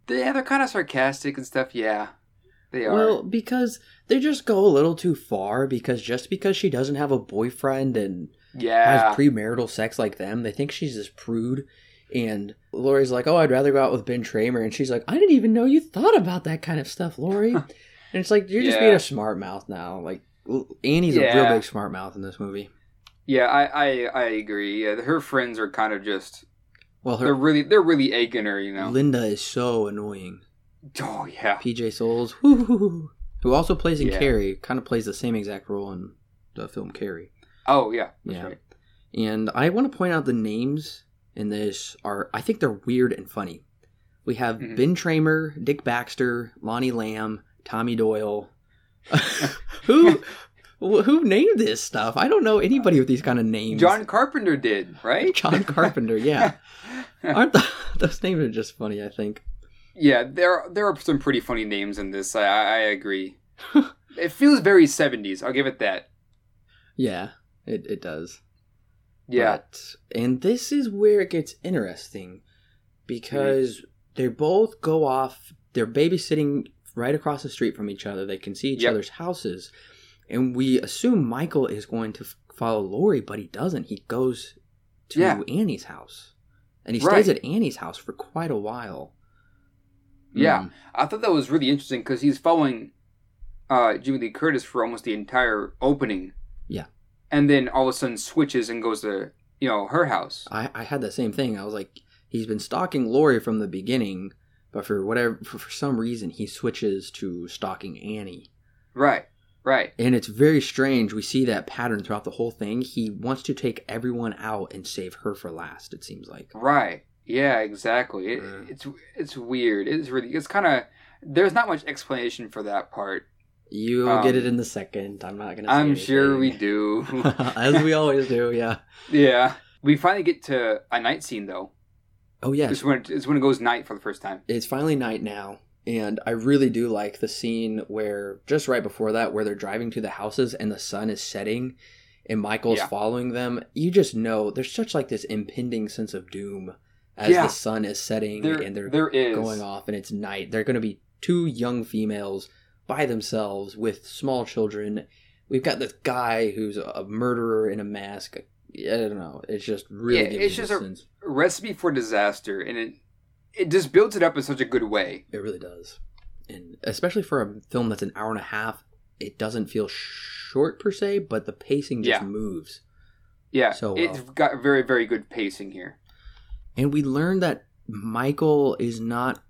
Yeah, they're kind of sarcastic and stuff. Yeah, they are. Well, because they just go a little too far. Because just because she doesn't have a boyfriend and yeah, has premarital sex like them, they think she's this prude. And Laurie's like, "Oh, I'd rather go out with Ben Tramer," and she's like, "I didn't even know you thought about that kind of stuff, Laurie." and it's like you're just Yeah. being a smart mouth now. Like Annie's a real big smart mouth in this movie. yeah, I, I I agree. Yeah, her friends are kind of just Well, they're really they're really aching her, you know. Linda is so annoying. oh yeah, PJ Soles, who also plays in Yeah. Carrie, kind of plays the same exact role in the film Carrie. Oh yeah, Yeah. right. And I want to point out the names in this are, I think they're weird and funny. We have Mhm. Ben Tramer, Dick Baxter, Lonnie Elamb, Tommy Doyle. who who named this stuff? I don't know anybody with these kind of names. John Carpenter did right. John Carpenter, yeah. Aren't the, those names are just funny? I think. Yeah, there there are some pretty funny names in this. I, I I agree. it feels very seventies. I'll give it that. Yeah, it it does. Yeah, But- and this is where it gets interesting because they both go off, they're babysitting right across the street from each other. They can see each Yep. other's houses. And we assume Michael is going to f- follow Laurie, but he doesn't. He goes to Yeah. Annie's house. And he Right. stays at Annie's house for quite a while. Yeah. Mm. I thought that was really interesting because he's following uh, Jamie Lee Curtis for almost the entire opening. And then all of a sudden switches and goes to you know her house. I, I had the same thing. I was like, he's been stalking Laurie from the beginning, but for whatever, for, for some reason, he switches to stalking Annie. Right, right. And it's very strange. We see that pattern throughout the whole thing. He wants to take everyone out and save her for last, it seems like. Right. Yeah, exactly. It, Yeah. It's it's weird. It's really it's kind of there's not much explanation for that part. You'll Um, get it in the second. I'm not going to I'm sure we do. As we always do, yeah. yeah. We finally get to a night scene though. Oh, yeah. It's when it's when it goes night for the first time. It's finally night now. And I really do like the scene where, just right before that, where they're driving to the houses and the sun is setting and Michael's Yeah. following them. You just know there's such like this impending sense of doom as Yeah. the sun is setting There, and they're there is going off and it's night. They're going to be two young females by themselves with small children. We've got this guy who's a murderer in a mask. I don't know. It's just really Yeah, it's just the a- sense. recipe for disaster, and it it just builds it up in such a good way. It really does. And especially for a film that's an hour and a half, it doesn't feel short per se, but the pacing just Yeah. moves. Yeah, So it's got very very good pacing here. And we learned that Michael is not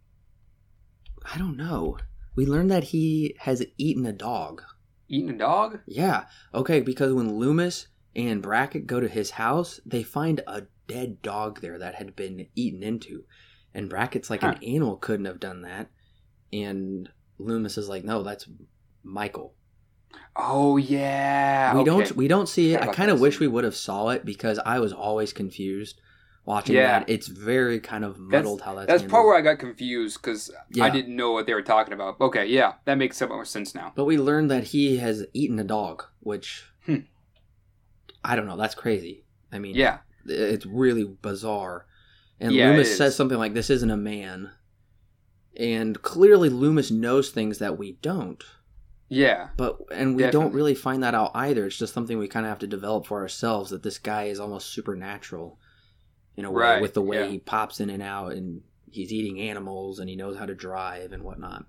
I don't know. We learned that he has eaten a dog. Eaten a dog? Yeah. Okay, because when Loomis and Brackett go to his house, they find a dead dog there that had been eaten into. And Brackett's like, an animal couldn't have done that. And Loomis is like, no, that's Michael. Oh yeah. we okay. don't we don't see it. I kind of wish we would have saw it because I was always confused watching Yeah. that. It's very kind of That's, muddled how that's that's handled. part where I got confused because Yeah. I didn't know what they were talking about. Okay, yeah, that makes some more sense now. But we learned that he has eaten a dog, which Hmm. I don't know. That's crazy. I mean, Yeah, it's really bizarre. And Yeah, Loomis says something like, "This isn't a man," and clearly Loomis knows things that we don't. yeah, But and we don't really find that out either. It's just something we kind of have to develop for ourselves that this guy is almost supernatural in a way Right, with the way yeah. he pops in and out and he's eating animals and he knows how to drive and whatnot.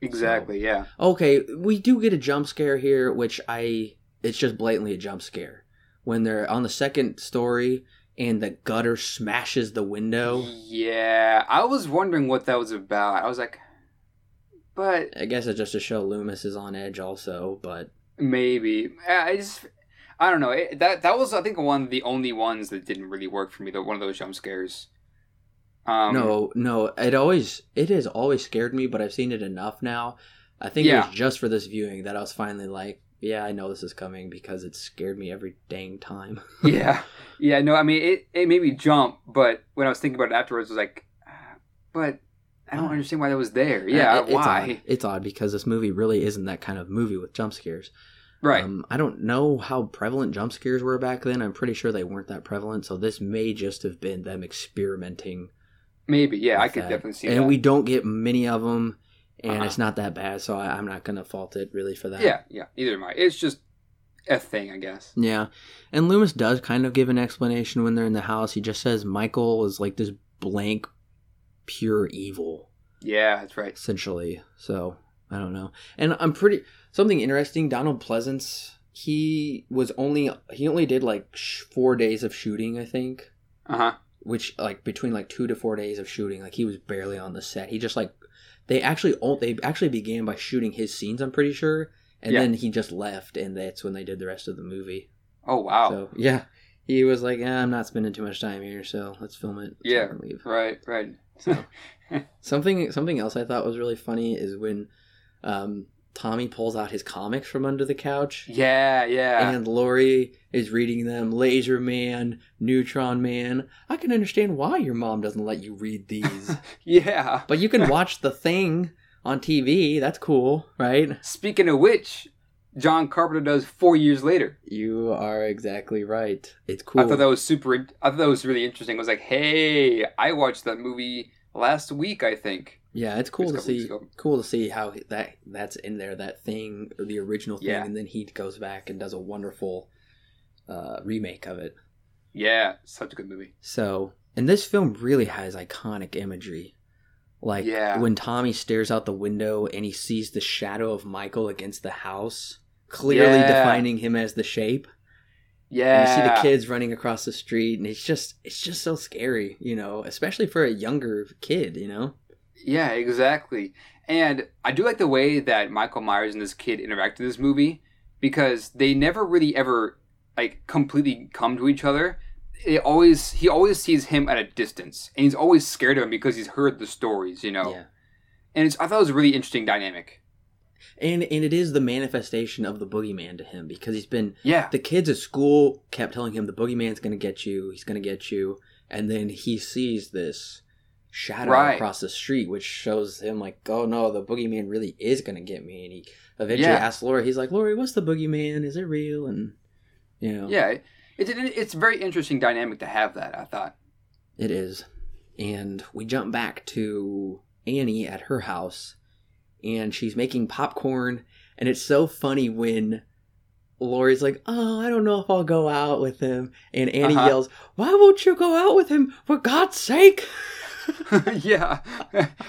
exactly. Yeah, Okay, we do get a jump scare here, which I it's just blatantly a jump scare when they're on the second story and the gutter smashes the window. yeah. I was wondering what that was about. I was like, but I guess it's just to show Loomis is on edge, also. But maybe I just I don't know. It, that that was I think one of the only ones that didn't really work for me. Though one of those jump scares. Um, no, no, it always it has always scared me, but I've seen it enough now. I think it was just for this viewing that I was finally like, yeah, I know this is coming because it scared me every dang time. yeah, yeah. No, I mean it. It made me jump, but when I was thinking about it afterwards, I was like, but I don't understand why that was there. Yeah, It- it's why? Odd. It's odd because this movie really isn't that kind of movie with jump scares. Right. Um, I don't know how prevalent jump scares were back then. I'm pretty sure they weren't that prevalent. So this may just have been them experimenting. Maybe. Yeah, I could that. definitely see that. And that. we don't get many of them, and Uh-huh. it's not that bad. So I, I'm not gonna fault it really for that. yeah, yeah. Either am I. It's just a thing, I guess. Yeah. And Loomis does kind of give an explanation when they're in the house. He just says Michael is like this blank, pure evil, Yeah, that's right. essentially. So I don't know. And I'm pretty something interesting. Donald Pleasence, he was only he only did like sh- four days of shooting, I think. Uh huh. Which like between like two to four days of shooting, like he was barely on the set. He just like they actually they actually began by shooting his scenes. I'm pretty sure. And Yeah. then he just left, and that's when they did the rest of the movie. Oh wow. So yeah, he was like, eh, "I'm not spending too much time here, so let's film it." I Yeah. leave. Right. Right. So- Something something else I thought was really funny is when um, Tommy pulls out his comics from under the couch. yeah. Yeah. And Laurie is reading them. Laser Man, Neutron Man. I can understand why your mom doesn't let you read these, yeah. but you can watch the thing on TV. That's cool, right? Speaking of which, John Carpenter does four years later. You are exactly right. It's cool. I thought that was super. I thought that was really interesting. I was like, hey, I watched that movie last week. I think. Yeah, it's cool to see. Cool to see how that that's in there, that thing, the original thing, Yeah. and then he goes back and does a wonderful uh, remake of it. Yeah, such a good movie. So, and this film really has iconic imagery, like Yeah. when Tommy stares out the window and he sees the shadow of Michael against the house, clearly Yeah. defining him as the shape. Yeah. And you see the kids running across the street, and it's just it's just so scary, you know, especially for a younger kid, you know. Yeah, exactly. And I do like the way that Michael Myers and this kid interact in this movie because they never really ever like completely come to each other. It always he always sees him at a distance, and he's always scared of him because he's heard the stories, you know. Yeah. And it's I thought it was a really interesting dynamic. And and it is the manifestation of the boogeyman to him because he's been Yeah, the kids at school kept telling him the boogeyman's gonna get you, he's gonna get you, and then he sees this shadow Right. across the street, which shows him like, oh no, the boogeyman really is gonna get me, and he eventually Yeah. asks Laura, he's like, Laurie, what's the boogeyman? Is it real? And you know, yeah. It's an, it's a very interesting dynamic to have that. I thought. it is. And we jump back to Annie at her house, and she's making popcorn, and it's so funny when Laurie's like, "Oh, I don't know if I'll go out with him," and Annie Uh-huh. yells, "Why won't you go out with him? For God's sake!" yeah,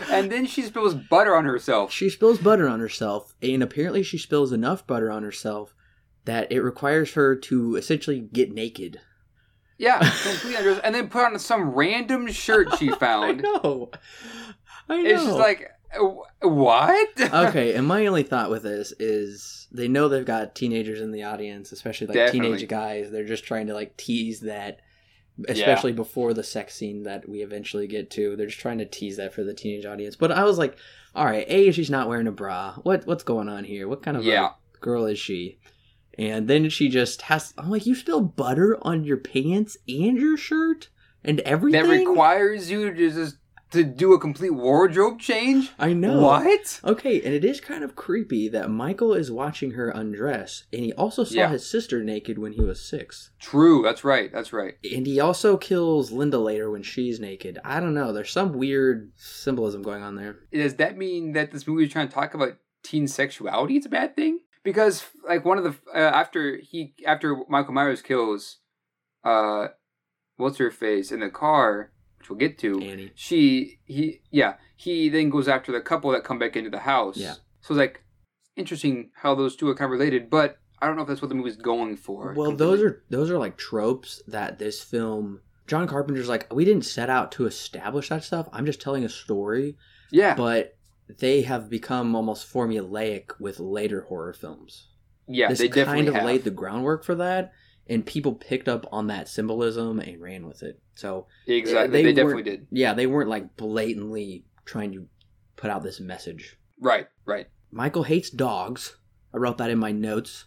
and then she spills butter on herself. She spills butter on herself, and apparently she spills enough butter on herself that it requires her to essentially get naked. Yeah, and then put on some random shirt she found. I know. I know. It's just like, Uh, what? okay, and my only thought with this is they know they've got teenagers in the audience, especially like Definitely. teenage guys. They're just trying to like tease that, especially before the sex scene that we eventually get to. They're just trying to tease that for the teenage audience. But I was like, all right, a she's not wearing a bra. What what's going on here? What kind of Yeah. girl is she? And then she just has. I'm like, you spill butter on your pants and your shirt and everything. that requires you to just to do a complete wardrobe change. I know What? Okay, and it is kind of creepy that Michael is watching her undress, and he also saw Yeah. his sister naked when he was six. True. That's right. That's right. And he also kills Linda later when she's naked. I don't know. There's some weird symbolism going on there. Does that mean that this movie is trying to talk about teen sexuality? It's a bad thing because, like, one of the uh, after he after Michael Myers kills, uh, what's her face in the car, which we'll get to. Annie. she he yeah he then goes after the couple that come back into the house Yeah. so it's like interesting how those two are kind of related but i don't know if that's what the movie's going for Well, those are those are like tropes that this film. John Carpenter's like, we didn't set out to establish that stuff. I'm just telling a story, yeah but they have become almost formulaic with later horror films. Yeah, this they definitely kind of have. laid the groundwork for that, and people picked up on that symbolism and ran with it. So exactly. they They, definitely did. yeah, they weren't like blatantly trying to put out this message. Right, right. Michael hates dogs. I wrote that in my notes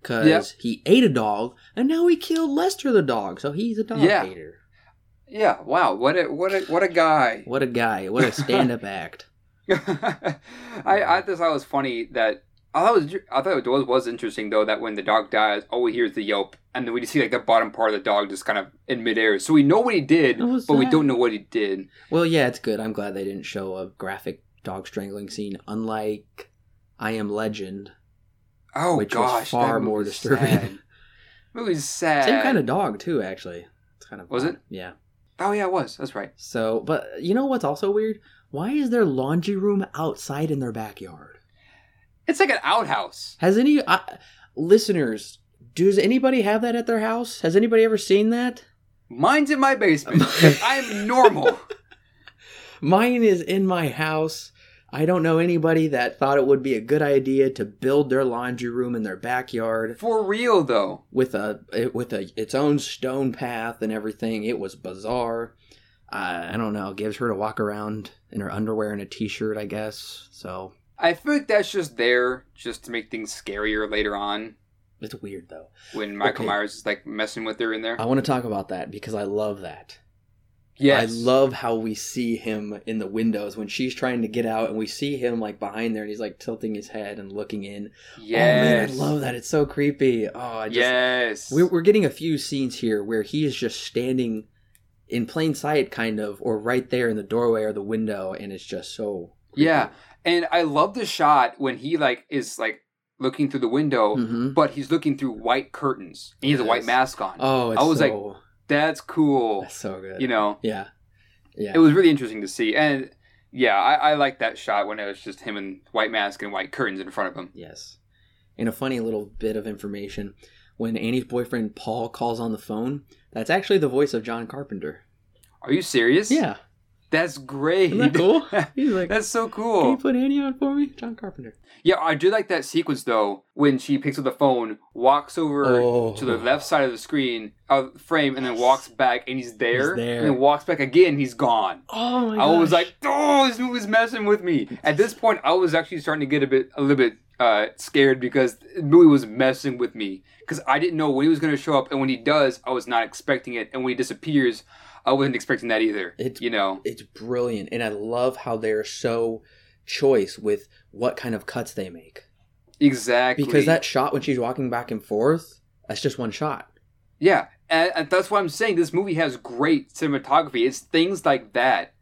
because Yep. he ate a dog and now he killed Lester the dog, so he's a dog Yeah. hater. Yeah. Wow. What a what a what a guy. What a guy! What a stand-up act! I I just thought it was funny that I thought it was I thought it was, was interesting though that when the dog dies, all we hear is the yelp, and then we just see like the bottom part of the dog just kind of in midair. So we know what he did, What was but we don't know what he did. Well, yeah, it's good. I'm glad they didn't show a graphic dog strangling scene, unlike I Am Legend. Oh Which was gosh, far more disturbing. sad. Movie's sad. Same kind of dog too, actually. It's kind of Was odd. it? Yeah. Oh yeah, it was. That's right. So, but you know what's also weird? Why is their laundry room outside in their backyard? It's like an outhouse. Has any uh, listeners? Does anybody have that at their house? Has anybody ever seen that? Mine's in my basement. I'm normal. Mine is in my house. I don't know anybody that thought it would be a good idea to build their laundry room in their backyard For real though. with a with a its own stone path and everything. It was bizarre. Uh, I don't know. It gives her to walk around in her underwear and a t-shirt, I guess. So I feel like that's just there just to make things scarier later on it's weird though. when Michael Okay. Myers is like messing with her in there. I want to talk about that because I love that. yes. I love how we see him in the windows when she's trying to get out, and we see him like behind there, and he's like tilting his head and looking in. Yes. Oh man, I love that. It's so creepy. Oh, I just yes. we're, we're getting a few scenes here where he is just standing in plain sight, kind of, or right there in the doorway or the window, and it's just so. Yeah. And I love the shot when he like is like looking through the window, hmm but he's looking through white curtains. And he has a white mask on. Oh, it's I was like, so, That's cool. that's so good. You know, Yeah. Yeah. it was really interesting to see. And yeah, I, I like that shot when it was just him in white mask and white curtains in front of him. Yes. And a funny little bit of information when Annie's boyfriend Paul calls on the phone, that's actually the voice of John Carpenter. Are you serious? Yeah. That's great. Isn't that cool? He's like, That's so cool. Can you put Annie on for me? John Carpenter. Yeah, I do like that sequence though when she picks up the phone, walks over Oh. to the left side of the screen, uh, frame, and then walks back, and he's there, He's there. and then walks back again, he's gone. Oh my god. I was like, oh, this movie's messing with me. At this point, I was actually starting to get a bit, a little bit uh, scared because the movie was messing with me because I didn't know when he was going to show up, and when he does, I was not expecting it, and when he disappears, I wasn't expecting that either. It's- you know, it's brilliant. And I love how they're so choice with what kind of cuts they make. exactly Because that shot when she's walking back and forth, that's just one shot. Yeah, and, that's why I'm saying this movie has great cinematography. It's things like that,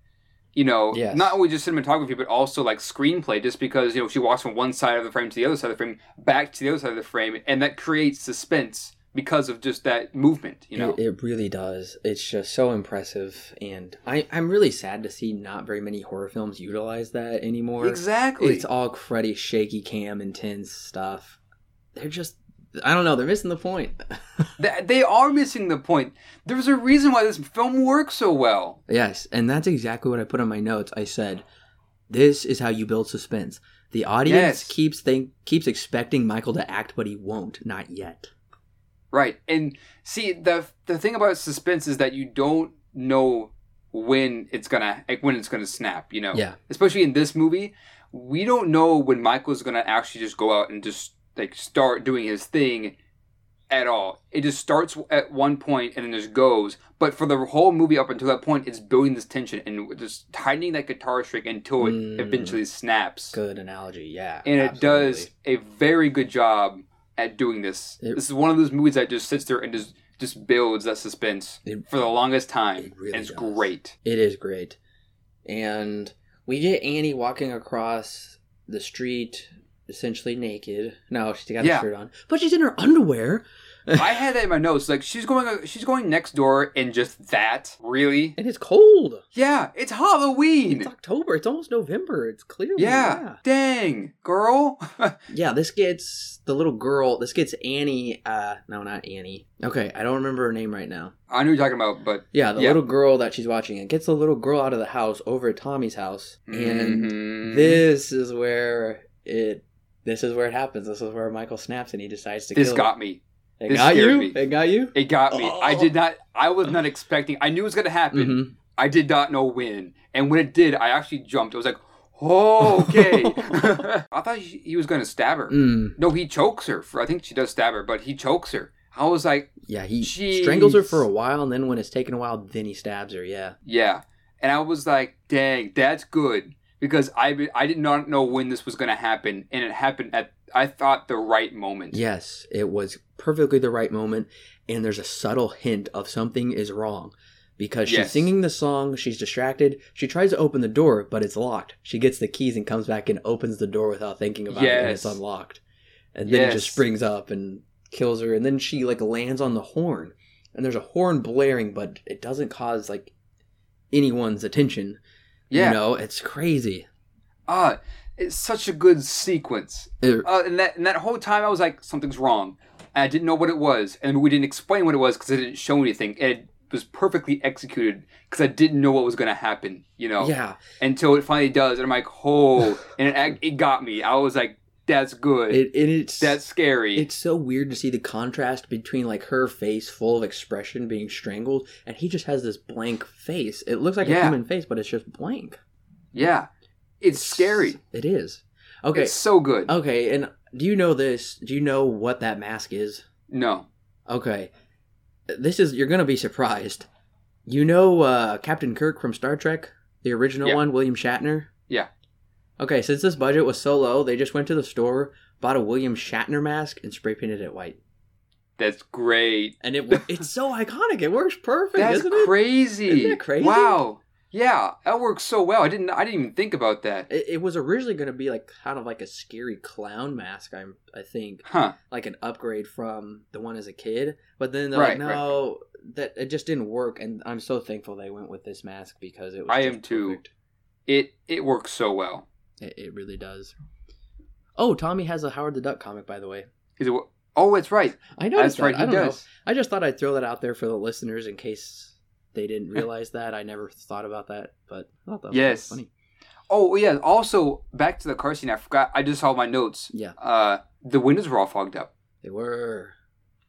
you know, Yes. not only just cinematography, but also like screenplay. Just because you know she walks from one side of the frame to the other side of the frame, back to the other side of the frame, and that creates suspense because of just that movement. You know, It, it really does. It's just so impressive. And I, I'm really sad to see not very many horror films utilize that anymore. exactly. It's all cruddy, shaky cam, intense stuff. They're just, I don't know, they're missing the point. They are missing the point. There's a reason why this film works so well. yes, and that's exactly what I put on my notes. I said, this is how you build suspense. The audience Yes. keeps think keeps expecting Michael to act, but he won't. Not yet. Right. And see the the thing about suspense is that you don't know when it's gonna like when it's gonna snap, you know. Yeah. Especially in this movie, we don't know when Michael's gonna actually just go out and just like start doing his thing at all. It just starts at one point and then just goes. But for the whole movie up until that point, it's building this tension and just tightening that guitar string until it Mm. eventually snaps. Good analogy. Yeah. And it does a very good job at doing this. It- this is one of those movies that just sits there and just just builds that suspense It- for the longest time. it really and it's does. great. It is great. And we get Annie walking across the street essentially naked. No, she's got Yeah. a shirt on. But she's in her underwear. I had that in my notes. Like she's going, she's going next door, and just that, really? And it's cold. Yeah, it's Halloween. It's October. It's almost November. It's clearly yeah. dang, girl. yeah. Yeah, this gets the little girl. This gets Annie. Uh, no, not Annie. Okay, I don't remember her name right now. I know you're talking about, but Yeah, the Yeah. little girl that she's watching. It gets the little girl out of the house over at Tommy's house, and Mhm. this is where it this is where it happens. This is where Michael snaps and he decides to This got me. It this got you. me. It got you. It got me. I Oh. did not. I was not expecting. I knew it was going to happen. Mhm. I did not know when. And when it did, I actually jumped. I was like, oh, okay. I thought he he was going to stab her. Mm. No, he chokes her. For, I think she does stab her, but he chokes her. I was like, Yeah, he Jeez. strangles her for a while, and then when it's taken a while, then he stabs her. Yeah. yeah. And I was like, dang, that's good. Because I, I did not know when this was going to happen. And it happened at, I thought, the right moment. Yes, it was perfectly the right moment, and there's a subtle hint of something is wrong. Because she's Yes. singing the song, she's distracted. She tries to open the door, but it's locked. She gets the keys and comes back and opens the door without thinking about it, and it's unlocked. And then it just springs up and kills her, and then she like lands on the horn, and there's a horn blaring, but it doesn't cause like anyone's attention. Yeah. You know, it's crazy. Ah, it's such a good sequence. It- Uh, and that and that whole time I was like, something's wrong. And I didn't know what it was, and we didn't explain what it was because it didn't show anything. And it was perfectly executed because I didn't know what was going to happen. You know, yeah, until it finally does, and I'm like, oh, and it, it got me. I was like, that's good. it, it it's that's scary. It's so weird to see the contrast between like her face full of expression being strangled and he just has this blank face. It looks like a human face, but it's just blank. yeah, it's scary. It is. Okay. It's so good. Okay, and do you know this? Do you know what that mask is? no. Okay. This is you're going to be surprised. You know uh Captain Kirk from Star Trek, the original Yeah. one, William Shatner? Yeah. Okay, since this budget was so low, they just went to the store, bought a William Shatner mask and spray painted it white. That's great. And it it's so iconic. It works perfect, That's isn't it? crazy. Isn't that crazy? Wow. Yeah, that works so well. I didn't. I didn't even think about that. It, it was originally going to be like kind of like a scary clown mask. I'm I think Huh. like an upgrade from the one as a kid. But then they're Right, like, no, that it just didn't work. And I'm so thankful they went with this mask because it was. I am too. perfect. It it works so well. It, it really does. Oh, Tommy has a Howard the Duck comic, by the way. Is it? Oh, it's right. I know That's right. He know. does. I just thought I'd throw that out there for the listeners in case they didn't realize that. I never thought about that, but I thought that was Yes. funny. Oh yeah. Also, back to the car scene. I forgot. I just saw my notes. Yeah, Uh, the windows were all fogged up. they were.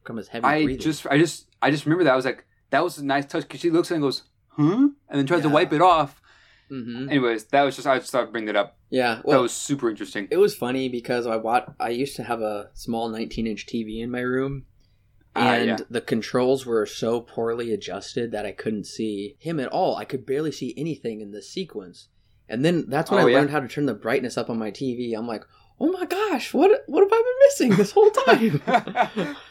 Come as heavy I breathing. just, I just, I just remember that. I was like, that was a nice touch because she looks and goes, huh, and then tries to wipe it off. hmm Anyways, that was just. I just thought I'd bring that up. Yeah, that was super interesting. it was funny because I watched. I used to have a small 19-inch TV in my room, Ah, and yeah. the controls were so poorly adjusted that I couldn't see him at all. I could barely see anything in the sequence. And then that's when Oh, I yeah. learned how to turn the brightness up on my TV. I'm like, oh my gosh, what what have I been missing this whole time?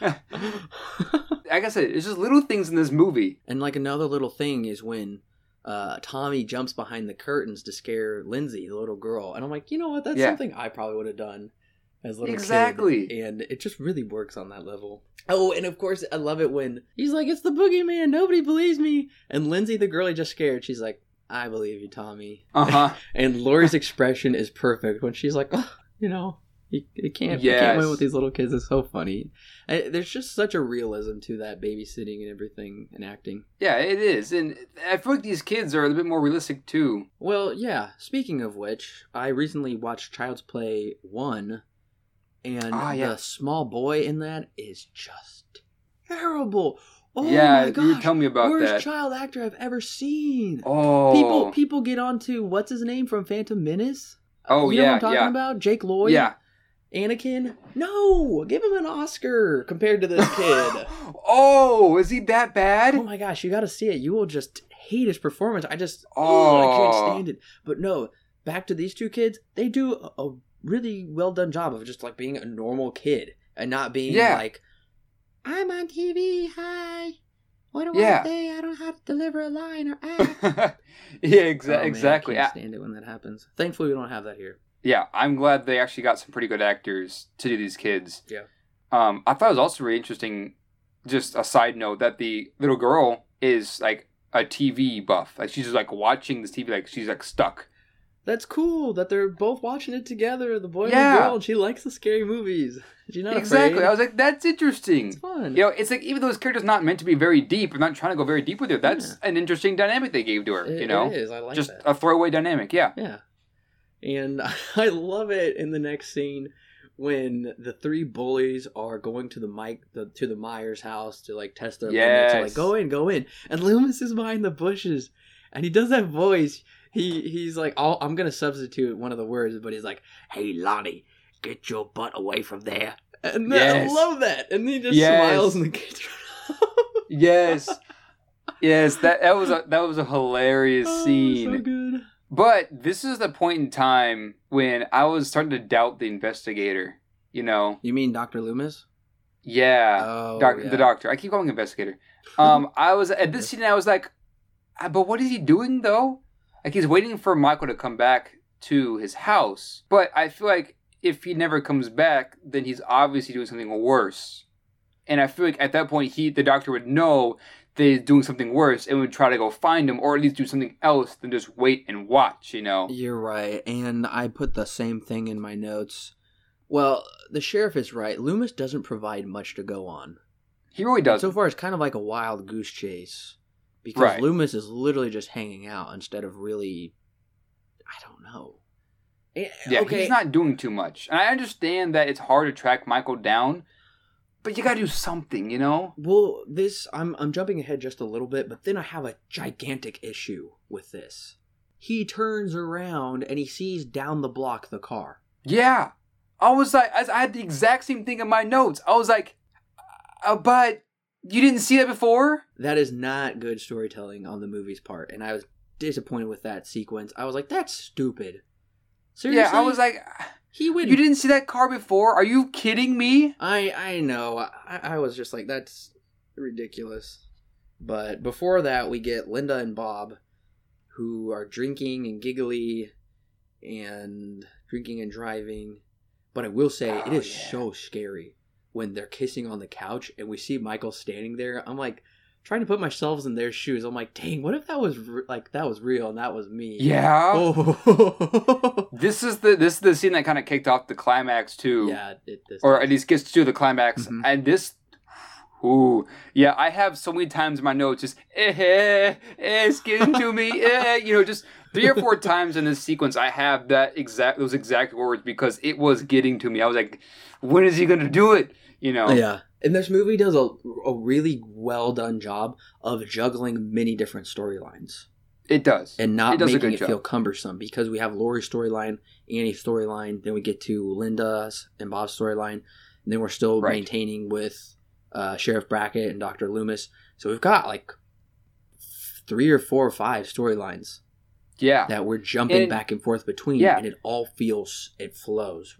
like I said, it's just little things in this movie. and like another little thing is when uh, Tommy jumps behind the curtains to scare Lindsay, the little girl, and I'm like, you know what? That's Yeah. something I probably would have done as little kid. Exactly. and it just really works on that level. Oh, and of course, I love it when he's like, "It's the boogeyman. Nobody believes me." And Lindsay, the girl he just scared, she's like, "I believe you, Tommy." Uh huh. And Laurie's expression is perfect when she's like, oh, "You know, you, you can't, you can't win with these little kids. It's so funny." And there's just such a realism to that babysitting and everything and acting. yeah, it is, and I feel like these kids are a bit more realistic too. Well, yeah. Speaking of which, I recently watched Child's Play one, and Ah, yeah. the small boy in that is just terrible. Oh yeah, my you gosh! telling me about worst that. child actor I've ever seen. oh, People, people get onto what's his name from Phantom Menace. oh you know yeah, what I'm talking yeah, about? Jake Lloyd. yeah. Anakin. No, give him an Oscar compared to this kid. oh, is he that bad? Oh my gosh, you got to see it. You will just hate his performance. I just, oh, I can't stand it. But no, back to these two kids. They do a, a really well done job of just like being a normal kid and not being Yeah. like, I'm on TV. Hi. What do Yeah. I say? I don't know how to deliver a line or act. yeah, Oh, exa- man, I exactly. I- stand it when that happens. Thankfully, we don't have that here. yeah, I'm glad they actually got some pretty good actors to do these kids. Yeah. Um, I thought it was also really interesting. Just a side note that the little girl is like a TV buff. Like she's just like watching this TV, like she's like stuck. That's cool that they're both watching it together, the boy and the girl, and she likes the scary movies. She's not exactly. afraid. I was like, that's interesting. it's fun. You know, it's like even though this character's not meant to be very deep, or not trying to go very deep with her, that's an interesting dynamic they gave to her. It- you know, it is. I like just that. a throwaway dynamic. Yeah. Yeah. And I love it in the next scene when the three bullies are going to the Mike the, to the Myers house to like test their limits. They're like, go in, go in, and Loomis is behind the bushes, and he does that voice. He he's like, I'll, I'm gonna substitute one of the words, but he's like, "Hey Lonnie, get your butt away from there." And then- Yes. I love that, and he just Yes. smiles in the kitchen. Yes. Yes, that that was a that was a hilarious Oh, scene. so good. But this is the point in time when I was starting to doubt the investigator. You know, You mean Doctor Loomis? yeah, Oh, doc, yeah. the doctor. I keep calling him investigator. Um, I was at this scene. I was like, "Ah, but what is he doing though? Like he's waiting for Michael to come back to his house. But I feel like if he never comes back, then he's obviously doing something worse. And I feel like at that point, he the doctor would know that he's doing something worse and would try to go find him, or at least do something else than just wait and watch. You know? You're right, and I put the same thing in my notes. Well, the sheriff is right. Loomis doesn't provide much to go on. He really does. So far, it's kind of like a wild goose chase because Right. Loomis is literally just hanging out instead of really. I don't know. Eh, Yeah, okay. he's not doing too much. And I understand that it's hard to track Michael down, but you gotta do something, you know? Well, this I'm I'm jumping ahead just a little bit, but then I have a gigantic issue with this. He turns around and he sees down the block the car. Yeah. I was like, I I had the exact same thing in my notes. I was like, uh, but you didn't see that before? That is not good storytelling on the movie's part, and I was disappointed with that sequence. I was like, "That's stupid." Seriously, Yeah, I was like, "He would." you didn't see that car before? Are you kidding me? I I know. I, I was just like, "That's ridiculous." But before that, we get Linda and Bob, who are drinking and giggly, and drinking and driving. But I will say, it Oh, is yeah. so scary when they're kissing on the couch, and we see Michael standing there. I'm like. Trying to put myself in their shoes, I'm like, dang, what if that was re- like that was real and that was me? Yeah. Oh. This is the this is the scene that kind of kicked off the climax too. yeah. It, this or at least gets to the climax. Mhm. And this, ooh, yeah, I have so many times in my notes just eh, eh, eh, it's getting to me, eh, you know, just three or four times in this sequence, I have that exact those exact words because it was getting to me. I was like, when is he gonna do it? You know? Yeah. And this movie does a, a really well done job of juggling many different storylines It does. and not It does making it job. feel cumbersome because we have Laurie's storyline, Annie's storyline, then we get to Linda's and Bob's storyline, and then we're still Right. maintaining with uh, Sheriff Brackett and Dr. Loomis. So we've got like three or four or five storylines yeah. that we're jumping And- back and forth between, yeah. and it all feels, it flows.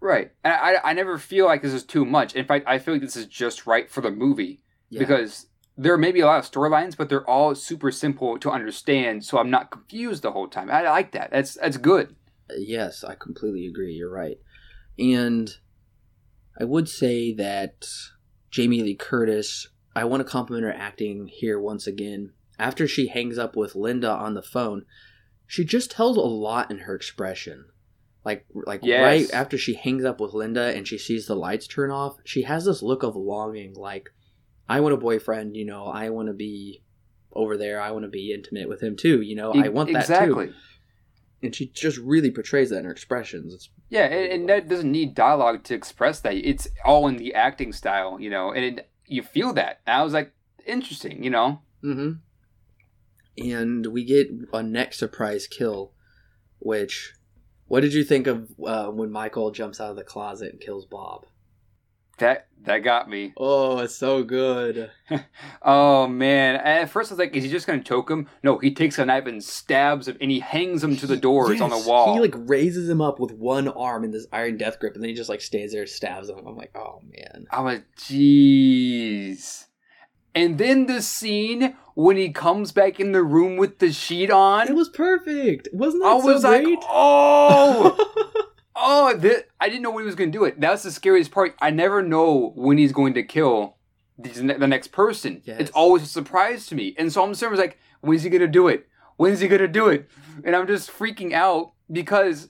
Right. And I, I never feel like this is too much. In fact, I feel like this is just right for the movie. Yeah. because there may be a lot of storylines, but they're all super simple to understand, so I'm not confused the whole time. I like that. That's that's good. Yes, I completely agree. You're right. And I would say that Jamie Lee Curtis, I want to compliment her acting here once again. After she hangs up with Linda on the phone, she just tells a lot in her expression. Like like Yes. right after she hangs up with Linda and she sees the lights turn off, she has this look of longing like I want a boyfriend, you know, I want to be over there, I want to be intimate with him too, you know. I want that too exactly. and she just really portrays that in her expressions. It's Yeah, and, and that doesn't need dialogue to express that. It's all in the acting style, you know, and it, you feel that. And I was like, interesting, you know. mm-hmm. And we get a next surprise kill, which what did you think of uh, when Michael jumps out of the closet and kills Bob? That that got me. Oh, it's so good. Oh man! At first I was like, is he just gonna choke him? No, he takes a knife and stabs him, and he hangs him to the doors on the wall. He like raises him up with one arm in this iron death grip, and then he just like stands there, and stabs him. I'm like, oh man. I'm like, jeez. And then the scene when he comes back in the room with the sheet on. It was perfect, wasn't that I was so like, oh, oh, I didn't know when he was going to do it. That's the scariest part. I never know when he's going to kill the, the next person. Yes. It's always a surprise to me. And so I'm sort of like, when's he going to do it? When's he going to do it? And I'm just freaking out because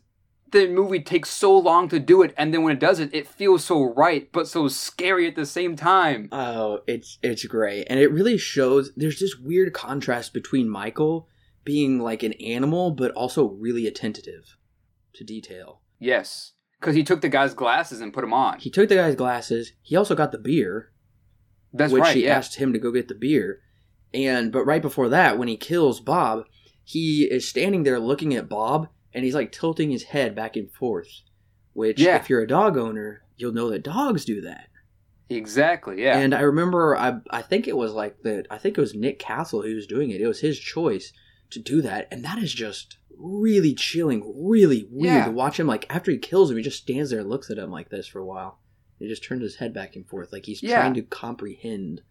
the movie takes so long to do it. And then when it does it, it feels so right, but so scary at the same time. Oh, it's it's great, and it really shows. There's this weird contrast between Michael being like an animal, but also really attentive to detail. Yes. Because he took the guy's glasses and put them on. He took the guy's glasses. He also got the beer, That's which right. he yeah. asked him to go get the beer. And but right before that, when he kills Bob, he is standing there looking at Bob, and he's like tilting his head back and forth. Which, Yeah. if you're a dog owner, you'll know that dogs do that. Exactly. Yeah. And I remember, I I think it was like that. I think it was Nick Castle who was doing it. It was his choice to do that, and that is just really chilling, really weird Yeah. to watch him. Like after he kills him, he just stands there and looks at him like this for a while. He just turns his head back and forth, like he's Yeah. trying to comprehend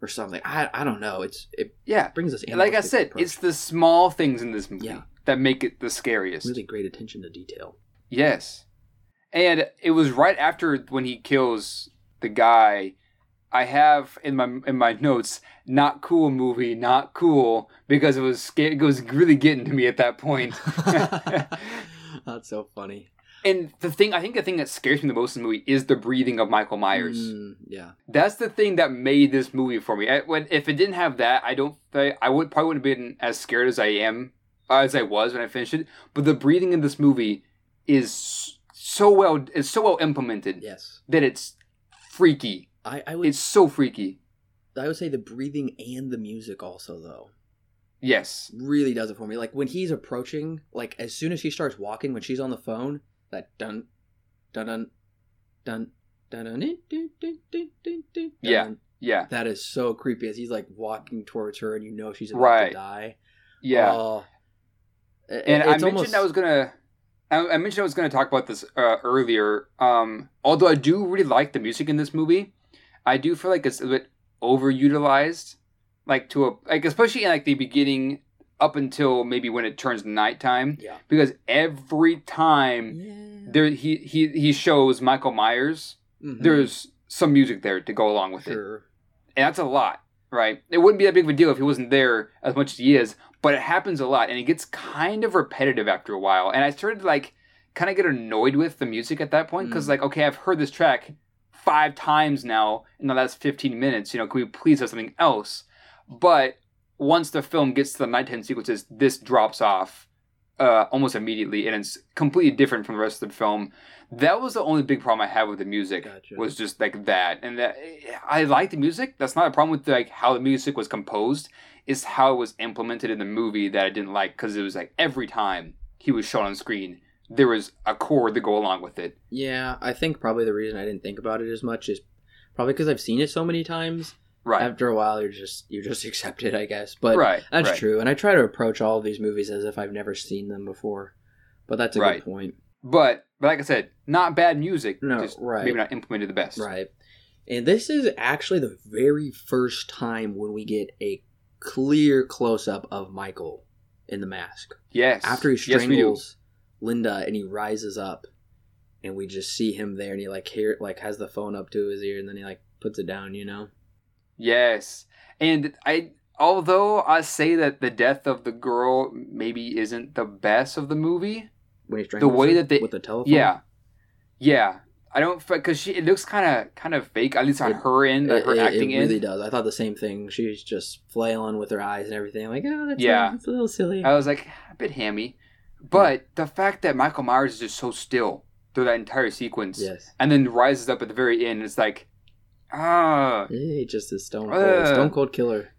or something. I I don't know. It's it yeah. brings us Like I said, approach. it's the small things in this movie Yeah. That make it the scariest. really great attention to detail. Yes. And it was right after when he kills the guy. I have in my in my notes, not cool movie, not cool, because it was sca- it was really getting to me at that point. That's so funny. and the thing, I think the thing that scares me the most in the movie is the breathing of Michael Myers. Mm, yeah. That's the thing that made this movie for me. I, when if it didn't have that, I don't. I, I would probably wouldn't have been as scared as I am, as I was when I finished it. But the breathing in this movie is so well. It's so well implemented Yes. that it's freaky. I I would It's so freaky. I would say the breathing and the music also though. Yes. really does it for me. Like when he's approaching, like as soon as she starts walking, when she's on the phone, that dun dun dun dun dun dun dun dun dun dun dun dun Yeah. Yeah. That is so creepy as he's like walking towards her and you know she's about Right. to die. Yeah. Oh. And I mentioned almost- I was gonna. I, I mentioned I was gonna talk about this uh, earlier. Um, although I do really like the music in this movie, I do feel like it's a bit overutilized. Like to a like especially in like the beginning up until maybe when it turns nighttime. Yeah. Because every time Yeah. there he he he shows Michael Myers, Mhm. there's some music there to go along with it. And that's a lot, right? It wouldn't be that big of a deal if he wasn't there as much as he is, but it happens a lot and it gets kind of repetitive after a while. And I started to like kind of get annoyed with the music at that point because Mm. like, okay, I've heard this track five times now in the last 15 minutes. You know, can we please have something else? But once the film gets to the nighttime sequences, this drops off uh, almost immediately and it's completely different from the rest of the film. That was the only big problem I had with the music Gotcha. was just like that. And that I like the music. That's not a problem with like how the music was composed. Is how it was implemented in the movie that I didn't like because it was like every time he was shown on screen, there was a chord to go along with it. Yeah, I think probably the reason I didn't think about it as much is probably because I've seen it so many times. Right. After a while, you're just you just accept it, I guess. But right. That's right. true, and I try to approach all of these movies as if I've never seen them before. But that's a Right. good point, But but like I said, not bad music. No, just right. maybe not implemented the best. right? And this is actually the very first time when we get a clear close up of Michael in the mask Yes. after he Yes, strangles Linda, and he rises up, and we just see him there, and he like hear like has the phone up to his ear, and then he like puts it down, you know. Yes. And I although I say that the death of the girl maybe isn't the best of the movie. When he strangles way her that they- with the telephone, Yeah. Yeah. I don't because she it looks kind of kind of fake at least on It- her end, like her it- acting it really in. does. I thought the same thing. She's just flailing with her eyes and everything. I'm like, oh, that's Yeah. a, that's a little silly. I was like a bit hammy, but the fact that Michael Myers is just so still through that entire sequence, yes. and then rises up at the very end, it's like, ah, Hey, just a stone cold, Uh. stone cold killer.